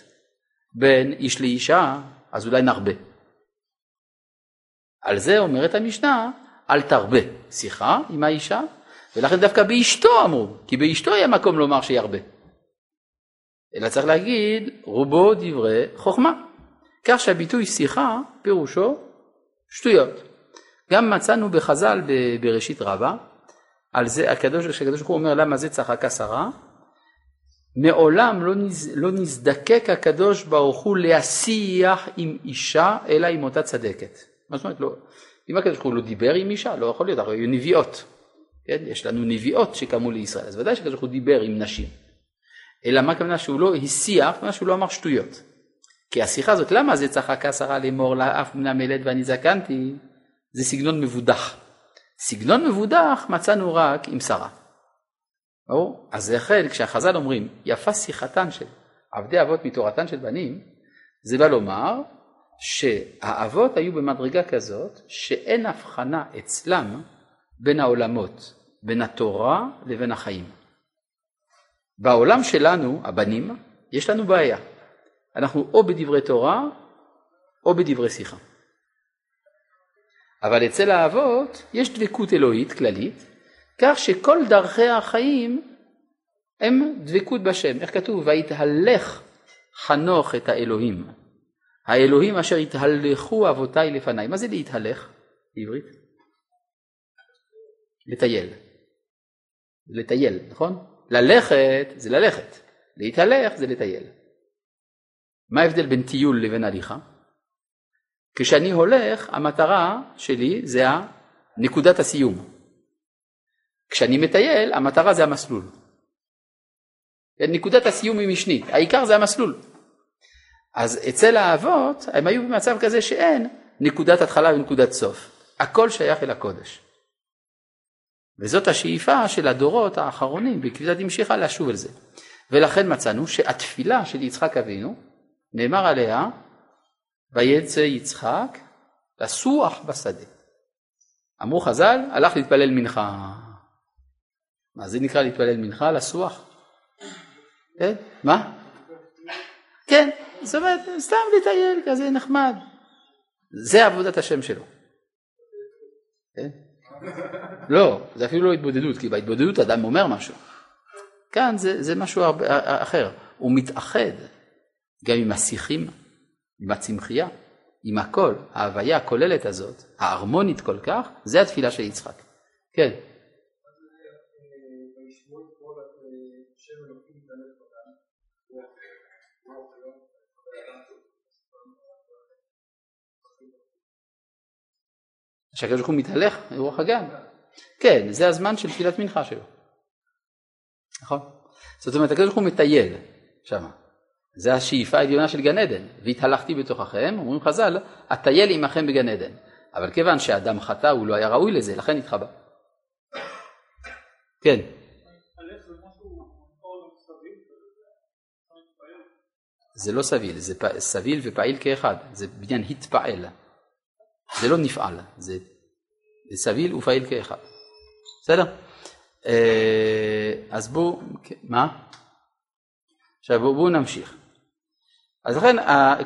בין איש לאישה, אז אולי נרבה. על זה אומרת המשנה, אל תרבה שיחה עם האישה, ולכן דווקא באשתו אמרו, כי באשתו היה מקום לומר שירבה. אלא צריך להגיד, רובו דברי חוכמה. כך שהביטוי שיחה פירושו שטויות. גם מצאנו בחז"ל בראשית רבה, על זה הקדוש, ברוך הוא אומר למה זה צחקה שרה, מעולם לא, נז, לא נזדקק הקדוש ברוך הוא להשיח עם אישה אלא עם אותה צדקת. מה זאת אומרת לא, אם הקדוש ברוך הוא לא דיבר עם אישה לא יכול להיות, הרי היו נביאות, כן? יש לנו נביאות שקמו לישראל, אז ודאי שהקדוש ברוך הוא דיבר עם נשים. אלא מה הכוונה שהוא לא השיח, הכוונה שהוא לא אמר שטויות. כי השיחה הזאת, למה זה צחקה שרה לאמור לה אף מן המלט ואני זקנתי? זה סגנון מבודח. סגנון מבודח מצאנו רק עם שרה. ברור? אז לכן כשהחז"ל אומרים יפה שיחתן של עבדי אבות מתורתן של בנים, זה בא לומר שהאבות היו במדרגה כזאת שאין הבחנה אצלם בין העולמות, בין התורה לבין החיים. בעולם שלנו, הבנים, יש לנו בעיה. אנחנו או בדברי תורה או בדברי שיחה. אבל אצל האבות יש דבקות אלוהית כללית, כך שכל דרכי החיים הם דבקות בשם. איך כתוב? ויתהלך חנוך את האלוהים. האלוהים אשר התהלכו אבותיי לפניי. מה זה להתהלך בעברית? לטייל. לטייל, נכון? ללכת זה ללכת, להתהלך זה לטייל. מה ההבדל בין טיול לבין הליכה? כשאני הולך, המטרה שלי זה נקודת הסיום. כשאני מטייל, המטרה זה המסלול. נקודת הסיום היא משנית, העיקר זה המסלול. אז אצל האבות הם היו במצב כזה שאין נקודת התחלה ונקודת סוף, הכל שייך אל הקודש. וזאת השאיפה של הדורות האחרונים, וקצת המשיכה לשוב אל זה. ולכן מצאנו שהתפילה של יצחק אבינו, נאמר עליה, ויצא יצחק לסוח בשדה. אמרו חז"ל, הלך להתפלל מנחה. מה זה נקרא להתפלל מנחה? לסוח? כן? מה? כן, זאת אומרת, סתם לטייל כזה נחמד. זה עבודת השם שלו. כן? לא, זה אפילו לא התבודדות, כי בהתבודדות אדם אומר משהו. כאן זה, זה משהו הרבה, אחר, הוא מתאחד גם עם השיחים, עם הצמחייה, עם הכל, ההוויה הכוללת הזאת, ההרמונית כל כך, זה התפילה של יצחק. כן. שהקדוש ברוך הוא מתהלך ברוח הגן. כן, זה הזמן של תפילת מנחה שלו. נכון? זאת אומרת, הקדוש ברוך הוא מטייל שם. זה השאיפה העליונה של גן עדן. והתהלכתי בתוככם, אומרים חז"ל, אטייל עמכם בגן עדן. אבל כיוון שאדם חטא, הוא לא היה ראוי לזה, לכן התחבא. כן. זה לא סביל, זה סביל ופעיל כאחד, זה בניין התפעל. זה לא נפעל, זה, סביל ופעיל כאחד. בסדר? אה, אז בואו, מה? עכשיו בואו בוא נמשיך. אז לכן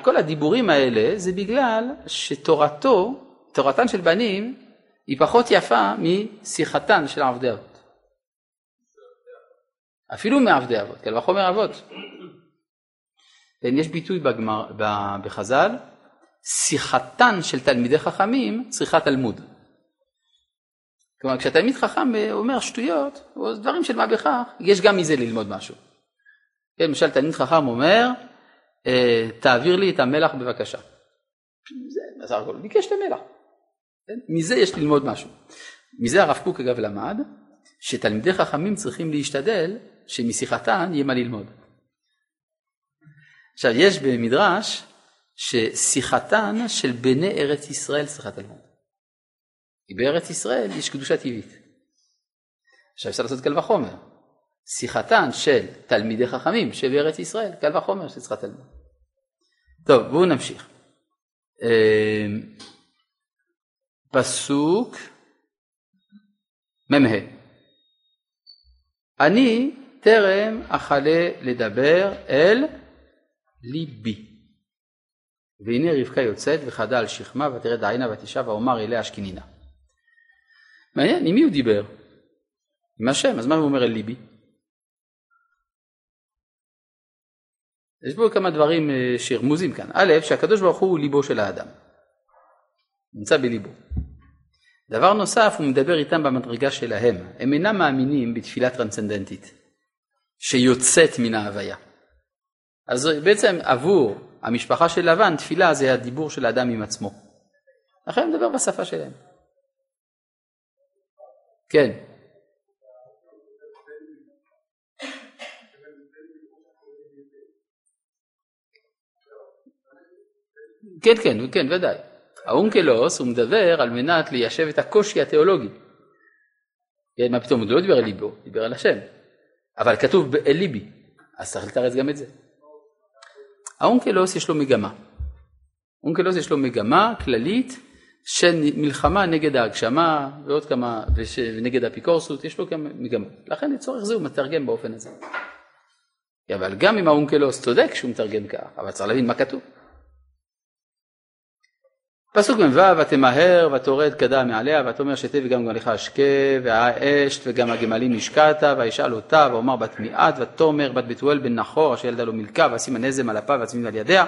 כל הדיבורים האלה זה בגלל שתורתו, תורתן של בנים היא פחות יפה משיחתן של עבדי אבות. אפילו מעבדי אבות, קל וחומר אבות. כן, יש ביטוי בחז"ל, שיחתן של תלמידי חכמים צריכה תלמוד. כלומר כשתלמיד חכם אומר שטויות או דברים של מה בכך, יש גם מזה ללמוד משהו. כן, למשל תלמיד חכם אומר, אה, תעביר לי את המלח בבקשה. זה בסך הכל, ביקש את המלח. כן? מזה יש ללמוד משהו. מזה הרב קוק אגב למד, שתלמידי חכמים צריכים להשתדל שמשיחתן יהיה מה ללמוד. עכשיו יש במדרש ששיחתן של בני ארץ ישראל צריכה תלמוד. כי בארץ ישראל יש קדושה טבעית. עכשיו אפשר לעשות קל וחומר. שיחתן של תלמידי חכמים שבארץ ישראל, קל וחומר שצריכה תלמוד. טוב, בואו נמשיך. אמ, פסוק מ"ה אני טרם אכלה לדבר אל ליבי. והנה רבקה יוצאת וחדה על שכמה ותרד עינה ותשב ואומר אליה אשכנינה. מעניין, עם מי הוא דיבר? עם השם, אז מה הוא אומר אל ליבי? יש פה כמה דברים אה, שרמוזים כאן. א', שהקדוש ברוך הוא ליבו של האדם. נמצא בליבו. דבר נוסף, הוא מדבר איתם במדרגה שלהם. הם אינם מאמינים בתפילה טרנסצנדנטית, שיוצאת מן ההוויה. אז בעצם עבור המשפחה של לבן, תפילה זה הדיבור של האדם עם עצמו. לכן אני מדבר בשפה שלהם. כן. כן, כן, כן, ודאי. האונקלוס הוא מדבר על מנת ליישב את הקושי התיאולוגי. כן, מה פתאום, הוא לא דיבר על ליבו, דיבר על השם. אבל כתוב אל ליבי, אז צריך לתרץ גם את זה. האונקלוס יש לו מגמה. אונקלוס יש לו מגמה כללית של מלחמה נגד ההגשמה ועוד כמה, ונגד אפיקורסות, יש לו כמה מגמות. לכן לצורך זה הוא מתרגם באופן הזה. אבל גם אם האונקלוס צודק שהוא מתרגם כך, אבל צריך להבין מה כתוב. פסוק מ"ו, ותמהר ותורד כדה מעליה ותאמר שתה וגם גמליך אשכה והאשת וגם הגמלים נשקעת וישאל אותה ואומר בת מיעט ותאמר בת בתואל בן נחור אשר ילדה לו מלכה ואשים הנזם על אפה ואצמים על ידיה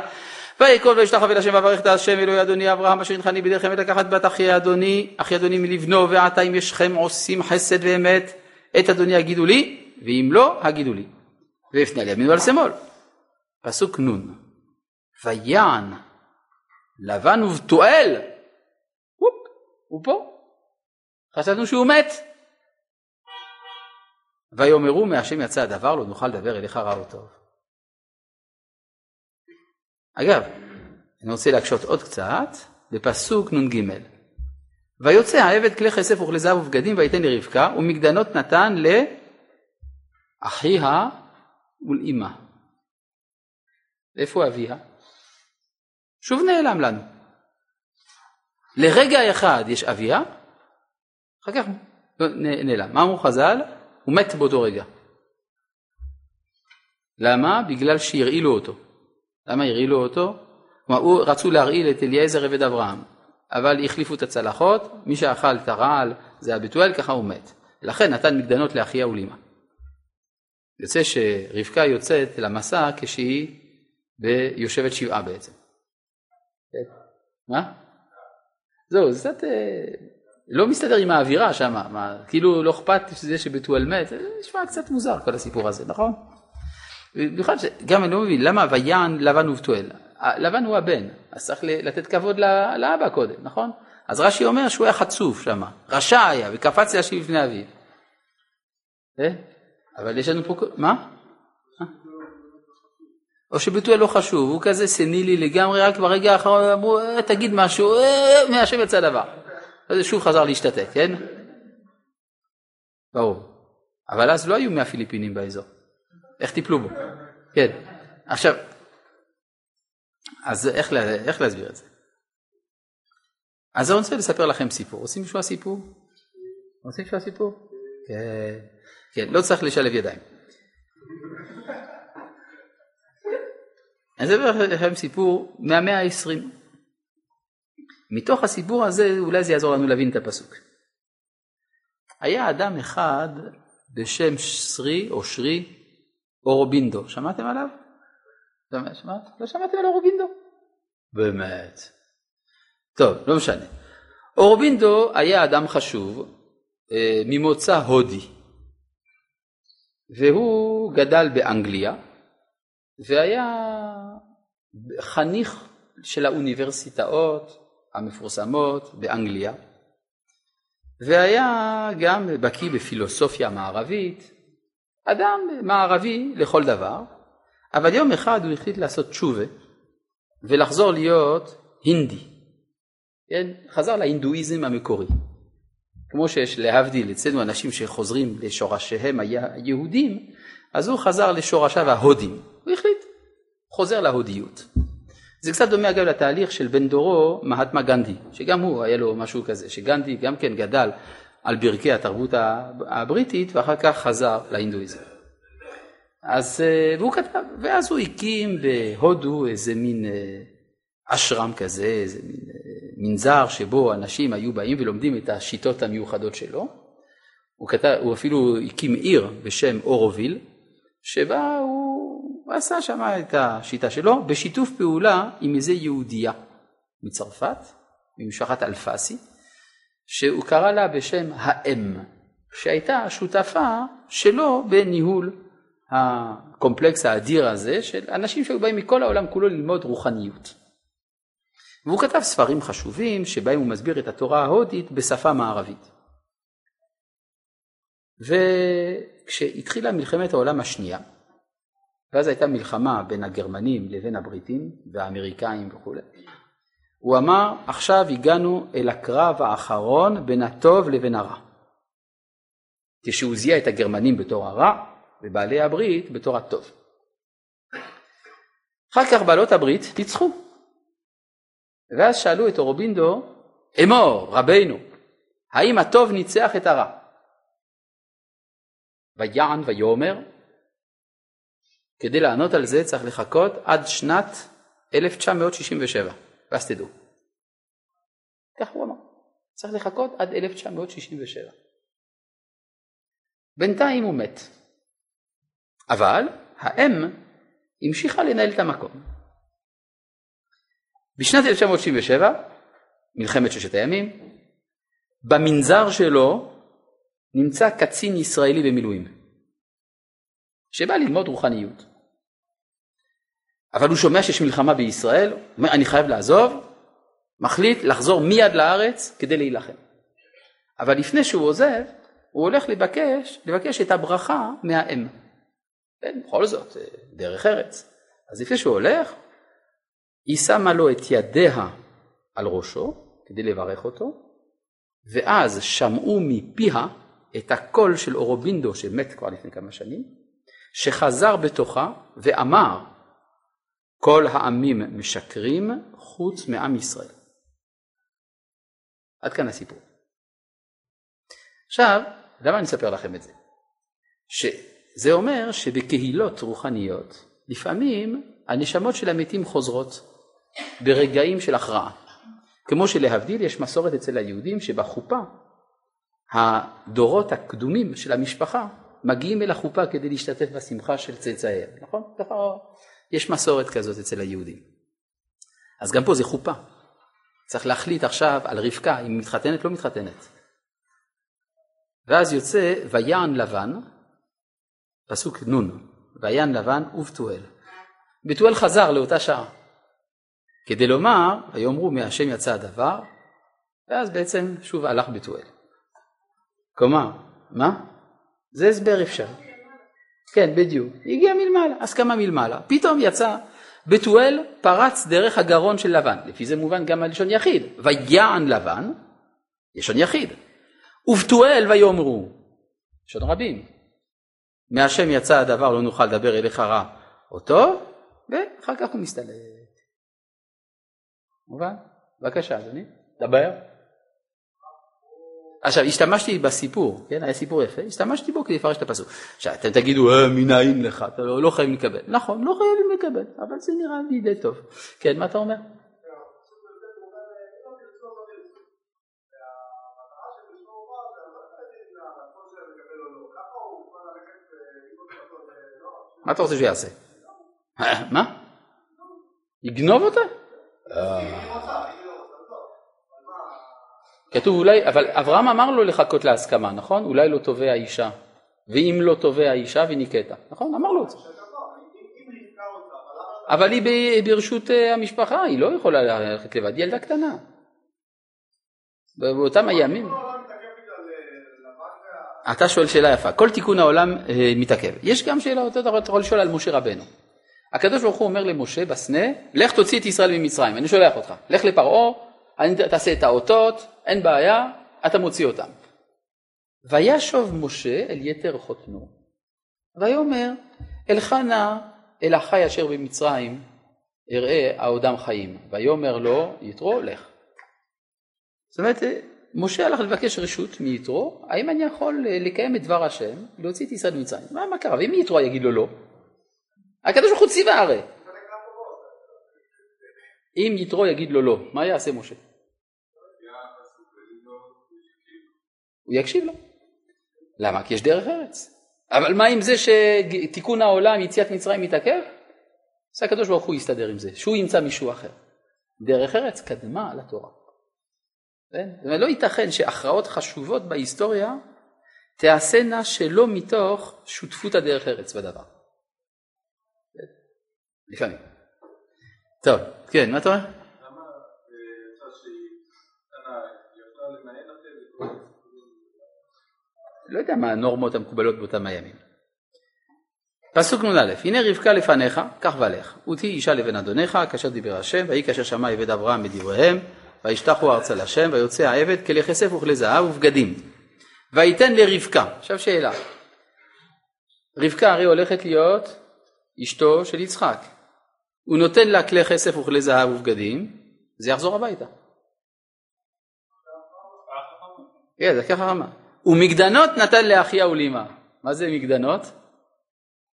ויקול וישלח אל השם ואברך את השם אלוהי אדוני אברהם אשר הנחני בידי חמד לקחת בת אחי אדוני אחי אדוני מלבנו ועתה אם ישכם עושים חסד ואמת את אדוני הגידו לי ואם לא הגידו לי ואפנה על ימין ועל שמאל. פסוק נ' ויען לבן ובתואל, הוא פה, חשבנו שהוא מת. ויאמרו מהשם יצא הדבר לא נוכל לדבר אליך רע או טוב. אגב, אני רוצה להקשות עוד קצת בפסוק נ"ג ויוצא העבד כלי כסף וכלי זהב ובגדים ויתן לרבקה ומגדנות נתן לאחיה ולאמה. איפה אביה? שוב נעלם לנו. לרגע אחד יש אביה, אחר כך נעלם. מה אמרו חז"ל? הוא מת באותו רגע. למה? בגלל שהרעילו אותו. למה הרעילו אותו? כלומר, הוא, רצו להרעיל את אליעזר עבד אברהם, אבל החליפו את הצלחות, מי שאכל את הרעל זה הבתואל, ככה הוא מת. לכן נתן מקדנות לאחיה ולאמה. יוצא שרבקה יוצאת למסע כשהיא יושבת שבעה בעצם. מה? זהו, זה קצת אה, לא מסתדר עם האווירה שם, כאילו לא אכפת שזה שבתואל מת, נשמע קצת מוזר כל הסיפור הזה, נכון? במיוחד שגם אני לא מבין למה ויען לבן ובתואל, לבן הוא הבן, אז צריך לתת כבוד לאבא קודם, נכון? אז רש"י אומר שהוא היה חצוף שם, רשע היה וקפץ להשיב לפני אביו. אה? אבל יש לנו פה, מה? או שבתואל לא חשוב, הוא כזה סנילי לגמרי, רק ברגע האחרון אמרו, אה, תגיד משהו, אה, מהשם יצא דבר. אז שוב חזר להשתתק, כן? ברור. אבל אז לא היו מהפיליפינים באזור. איך טיפלו בו? כן. עכשיו, אז איך, איך להסביר את זה? אז אני רוצה לספר לכם סיפור. רוצים לשמוע סיפור? רוצים לשמוע סיפור? כן. כן, לא צריך לשלב ידיים. אני אספר לכם סיפור מהמאה העשרים. מתוך הסיפור הזה אולי זה יעזור לנו להבין את הפסוק. היה אדם אחד בשם שרי או שרי אורובינדו, שמעתם עליו? שמעת? לא שמעתם על אורובינדו? באמת. טוב, לא משנה. אורובינדו היה אדם חשוב אה, ממוצא הודי, והוא גדל באנגליה, והיה חניך של האוניברסיטאות המפורסמות באנגליה, והיה גם בקיא בפילוסופיה מערבית, אדם מערבי לכל דבר, אבל יום אחד הוא החליט לעשות תשובה ולחזור להיות הינדי, כן? חזר להינדואיזם המקורי. כמו שיש להבדיל אצלנו אנשים שחוזרים לשורשיהם היהודים, אז הוא חזר לשורשיו ההודים, חוזר להודיות. זה קצת דומה אגב לתהליך של בן דורו מהטמה גנדי, שגם הוא היה לו משהו כזה, שגנדי גם כן גדל על ברכי התרבות הבריטית ואחר כך חזר להינדואיזם. אז, אה, והוא כתב, ואז הוא הקים בהודו איזה מין אה, אשרם כזה, איזה מין אה, מנזר שבו אנשים היו באים ולומדים את השיטות המיוחדות שלו. הוא, כתב, הוא אפילו הקים עיר בשם אורוביל, שבה הוא, הוא עשה שם את השיטה שלו בשיתוף פעולה עם איזה יהודייה מצרפת, ממשפחת אלפסי, שהוא קרא לה בשם האם, שהייתה שותפה שלו בניהול הקומפלקס האדיר הזה של אנשים שהיו באים מכל העולם כולו ללמוד רוחניות. והוא כתב ספרים חשובים שבהם הוא מסביר את התורה ההודית בשפה מערבית. וכשהתחילה מלחמת העולם השנייה, ואז הייתה מלחמה בין הגרמנים לבין הבריטים והאמריקאים וכולי, הוא אמר עכשיו הגענו אל הקרב האחרון בין הטוב לבין הרע. כשהוא זיהה את הגרמנים בתור הרע ובעלי הברית בתור הטוב. אחר כך בעלות הברית ניצחו. ואז שאלו את אורובינדו, אמור רבינו, האם הטוב ניצח את הרע? ויען ויאמר, כדי לענות על זה צריך לחכות עד שנת 1967, ואז תדעו. כך הוא אמר. צריך לחכות עד 1967. בינתיים הוא מת. אבל האם המשיכה לנהל את המקום. בשנת 1967, מלחמת ששת הימים, במנזר שלו נמצא קצין ישראלי במילואים, שבא ללמוד רוחניות. אבל הוא שומע שיש מלחמה בישראל, אומר אני חייב לעזוב, מחליט לחזור מיד לארץ כדי להילחם. אבל לפני שהוא עוזב, הוא הולך לבקש, לבקש את הברכה מהאם. כן, בכל זאת, אה, דרך ארץ. אז לפני שהוא הולך, היא שמה לו את ידיה על ראשו כדי לברך אותו, ואז שמעו מפיה את הקול של אורובינדו שמת כבר לפני כמה שנים, שחזר בתוכה ואמר כל העמים משקרים חוץ מעם ישראל. עד כאן הסיפור. עכשיו, למה אני אספר לכם את זה? שזה אומר שבקהילות רוחניות לפעמים הנשמות של המתים חוזרות ברגעים של הכרעה. כמו שלהבדיל יש מסורת אצל היהודים שבחופה הדורות הקדומים של המשפחה מגיעים אל החופה כדי להשתתף בשמחה של צאצאיהם, נכון? ככה יש מסורת כזאת אצל היהודים. אז גם פה זה חופה. צריך להחליט עכשיו על רבקה, אם מתחתנת לא מתחתנת. ואז יוצא ויען לבן, פסוק נ', ויען לבן ובתואל. בתואל חזר לאותה שעה, כדי לומר, ויאמרו מהשם יצא הדבר, ואז בעצם שוב הלך בתואל. כלומר, מה? זה הסבר אפשר. כן, בדיוק. הגיע מלמעלה, הסכמה מלמעלה. פתאום יצא, בתואל פרץ דרך הגרון של לבן. לפי זה מובן גם הלשון יחיד. ויען לבן, לשון יחיד. ובתואל ויאמרו, לשון רבים. מהשם יצא הדבר לא נוכל לדבר אליך רע אותו, ואחר כך הוא מסתלק. מובן? בבקשה אדוני, דבר. עכשיו השתמשתי בסיפור, כן, היה סיפור יפה, השתמשתי בו כדי לפרש את הפסוק. עכשיו אתם תגידו, אה, מנין לך, אתה לא, לא חייבים לקבל. נכון, לא חייבים לקבל, אבל זה נראה לי די טוב. כן, מה אתה אומר? מה אתה רוצה שהוא יעשה? מה? יגנוב אותה? כתוב אולי, אבל אברהם אמר לו לחכות להסכמה, נכון? אולי לא תובע אישה, ואם לא תובע אישה וניקטה, נכון? אמר לו את זה. אבל היא ברשות אה, המשפחה, היא לא יכולה ללכת לבד, היא ילדה קטנה. באותם הימים. אתה שואל שאלה יפה, כל תיקון העולם אה, מתעכב. יש גם שאלה, אתה יכול לשאול על משה רבנו. הקדוש ברוך הוא אומר למשה בסנה, לך תוציא את ישראל ממצרים, אני שולח אותך, לך לפרעה, תעשה את האותות, אין בעיה, אתה מוציא אותם. וישוב משה אל יתר חותנו, ויאמר, אלך נא אל החי אשר במצרים, אראה העודם חיים. ויאמר לו, יתרו, לך. זאת אומרת, משה הלך לבקש רשות מיתרו, האם אני יכול לקיים את דבר השם, להוציא את ישראל ממצרים? מה, מה קרה? ואם יתרו יגיד לו לא? הקדוש ברוך הוא ציווה הרי. אם יתרו יגיד לו לא, מה יעשה משה? הוא יקשיב לו. למה? כי יש דרך ארץ. אבל מה עם זה שתיקון העולם, יציאת מצרים מתעכב? אז הקדוש ברוך הוא יסתדר עם זה, שהוא ימצא מישהו אחר. דרך ארץ קדמה לתורה. כן? לא ייתכן שהכרעות חשובות בהיסטוריה תעשינה שלא מתוך שותפות הדרך ארץ בדבר. לפעמים. טוב, כן, מה אתה אומר? לא יודע מה הנורמות המקובלות באותם הימים. פסוק נ"א, הנה רבקה לפניך, קח ולך, ותהי אישה לבן אדונך, כאשר דיבר השם, ויהי כאשר שמע עבד אברהם בדבריהם, וישתחו ארצה להשם, ויוצא העבד כלי כסף וכלי זהב ובגדים. ויתן לרבקה, עכשיו שאלה, רבקה הרי הולכת להיות אשתו של יצחק, הוא נותן לה כלי כסף וכלי זהב ובגדים, זה יחזור הביתה. כן, זה ככה רמה. ומגדנות נתן לאחיה ולאמה. מה זה מגדנות?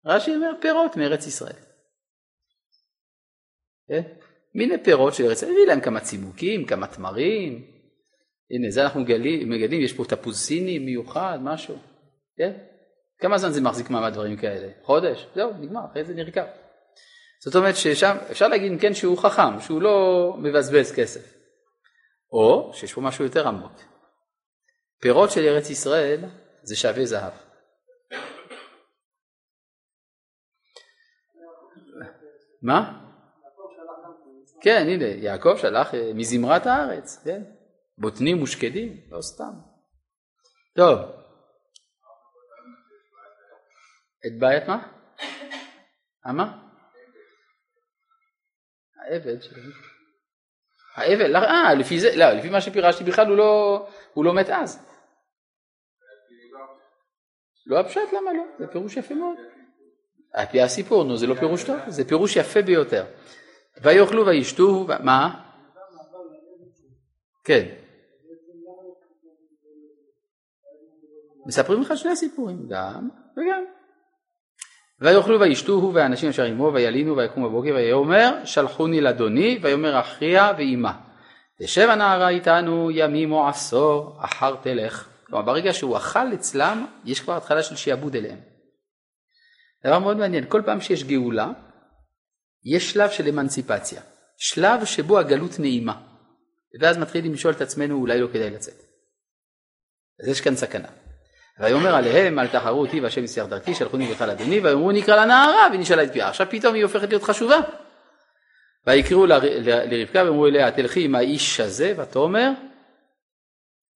רש"י אומר פירות מארץ ישראל. כן? מיני פירות של ארץ הביא להם כמה צימוקים, כמה תמרים, הנה, זה אנחנו מגלים, מגלים, יש פה תפוז סיני מיוחד, משהו, כן? כמה זמן זה מחזיק מעמד דברים כאלה? חודש? זהו, נגמר, אחרי זה נרקב. זאת אומרת ששם, אפשר להגיד כן שהוא חכם, שהוא לא מבזבז כסף. או שיש פה משהו יותר עמוק. פירות של ארץ ישראל זה שווה זהב. מה? כן, הנה, יעקב שלח אה, מזמרת הארץ, כן? בוטנים ושקדים, לא סתם. טוב. את בעיית מה? מה? העבד שלי. העבד, לא, אה, לפי זה, לא, לפי מה שפירשתי בכלל הוא לא, הוא לא מת אז. לא הפשט, למה לא? זה פירוש יפה מאוד. על פי הסיפור, נו, זה לא פירוש טוב, זה פירוש יפה ביותר. ויאכלו וישתו, מה? כן. מספרים לך שני סיפורים, גם וגם. ויאכלו וישתו הוא והאנשים אשר עמו וילינו ויקום בבוקר ויאמר שלחוני לאדוני ויאמר אחיה ואימה. תשב הנערה איתנו ימים או עשור אחר תלך. כלומר ברגע שהוא אכל אצלם יש כבר התחלה של שיעבוד אליהם. דבר מאוד מעניין, כל פעם שיש גאולה יש שלב של אמנציפציה, שלב שבו הגלות נעימה, ואז מתחילים לשאול את עצמנו אולי לא כדאי לצאת. אז יש כאן סכנה. ויאמר עליהם אל תחרו אותי והשם יסיח דרכי שלחוני בכלל אדוני ויאמרו נקרא לנערה ונשאלה את פיה עכשיו פתאום היא הופכת להיות חשובה. ויקראו לרבקה ואמרו אליה תלכי עם האיש הזה ותאמר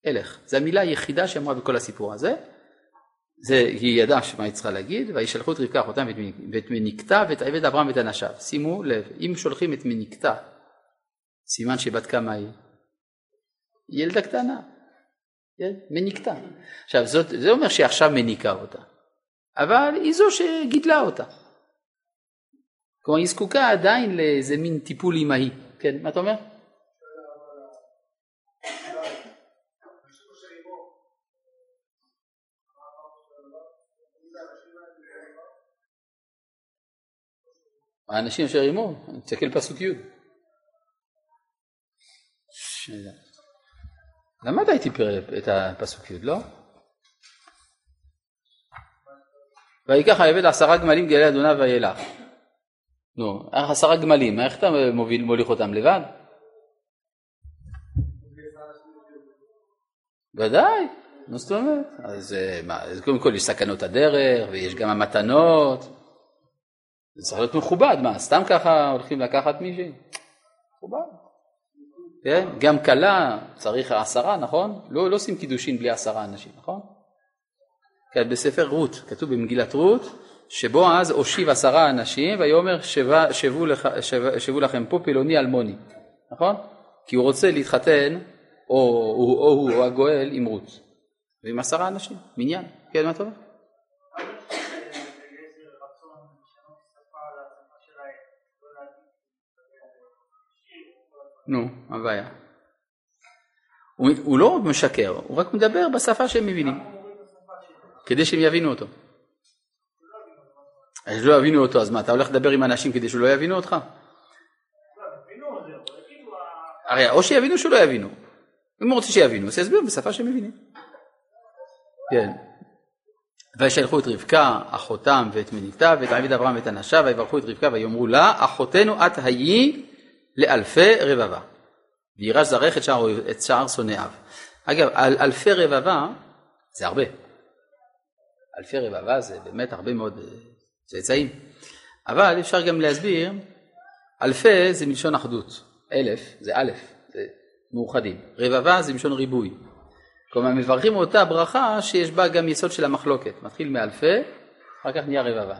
אלך. זו המילה היחידה שאמרה בכל הסיפור הזה זה, היא ידעה מה היא צריכה להגיד, וישלחו את רבקה אחותם ואת מניקתה ואת עבד אברהם ואת אנשיו. שימו לב, אם שולחים את מניקתה, סימן שבת כמה היא? ילדה קטנה, כן? מניקתה. עכשיו, זאת, זה אומר שהיא עכשיו מניקה אותה, אבל היא זו שגידלה אותה. כלומר, היא זקוקה עדיין לאיזה מין טיפול אמהי. כן, מה אתה אומר? האנשים אשר עמו, תסתכל פסוק י'. למדת איתי את הפסוק י', לא? ויקח העבד עשרה גמלים גלי אדוניו וילך. נו, עשרה גמלים, איך אתה מוביל, מוליך אותם לבד? ודאי, מה זאת אומרת? אז מה, אז קודם כל יש סכנות הדרך ויש גם המתנות. זה צריך להיות מכובד, מה, סתם ככה הולכים לקחת מישהי? מכובד. כן? גם כלה צריך עשרה, נכון? לא, לא עושים קידושין בלי עשרה אנשים, נכון? כן, בספר רות, כתוב במגילת רות, שבו אז הושיב עשרה אנשים ויאמר שבה, שבו, לך, שב, שבו לכם פה פלוני אלמוני, נכון? כי הוא רוצה להתחתן, או הוא או, או, או הגואל עם רות, ועם עשרה אנשים, מניין, כן, מה אתה אומר? נו, מה הבעיה? הוא, הוא לא משקר, הוא רק מדבר בשפה שהם מבינים, כדי שהם יבינו אותו. אז לא יבינו אותו, אז מה, אתה הולך לדבר עם אנשים כדי שלא יבינו אותך? הרי או שיבינו או שלא יבינו. אם הוא רוצה שיבינו, אז יסביר בשפה שהם מבינים. כן. וישלחו את רבקה, אחותם ואת מניתה, ואת עביד אברהם ואת אנשיו, ויברכו את רבקה ויאמרו לה, אחותנו את היי לאלפי רבבה. וירש זרח את שאר, את שאר שונאיו. אגב, על אלפי רבבה זה הרבה. אלפי רבבה זה באמת הרבה מאוד אה, צאצאים. אבל אפשר גם להסביר, אלפי זה מלשון אחדות. אלף זה א', זה מאוחדים. רבבה זה מלשון ריבוי. כלומר מברכים אותה ברכה שיש בה גם יסוד של המחלוקת. מתחיל מאלפי, אחר כך נהיה רבבה.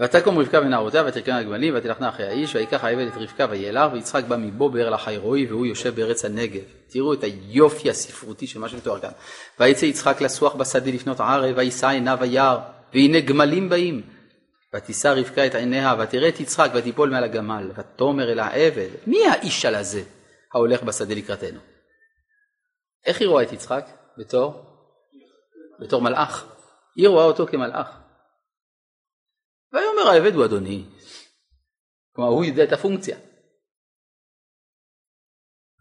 ותקום רבקה ונערותיה ותרכנה הגמלים ותלכנה אחרי האיש ויקח העבד את רבקה ויילך ויצחק בא מבובר לחיירואי והוא יושב בארץ הנגב. תראו את היופי הספרותי של מה שמתואר כאן. ויצא יצחק לסוח בשדה לפנות ערב וישא עיניו היער והנה גמלים באים. ותישא רבקה את עיניה ותראה את יצחק ותיפול מעל הגמל ותאמר אל העבד מי האיש על הזה ההולך בשדה לקראתנו. איך היא רואה את יצחק? בתור? בתור מלאך. היא רואה אותו כמלאך. ויאמר העבד הוא אדוני. כלומר הוא יודע את הפונקציה.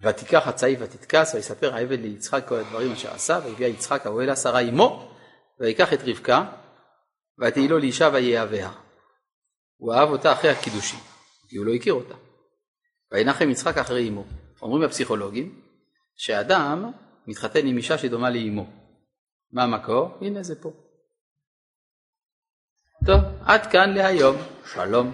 ותיקח הצעיף ותתכס ויספר העבד ליצחק כל הדברים אשר עשה ויביאה יצחק האוהל שרה אמו ויקח את רבקה ותהי לו לאישה ויאהביה. הוא אהב אותה אחרי הקידושים כי הוא לא הכיר אותה. וינחם יצחק אחרי אמו. אומרים הפסיכולוגים שאדם מתחתן עם אישה שדומה לאמו. מה המקור? הנה זה פה. טוב, עד כאן להיום. שלום.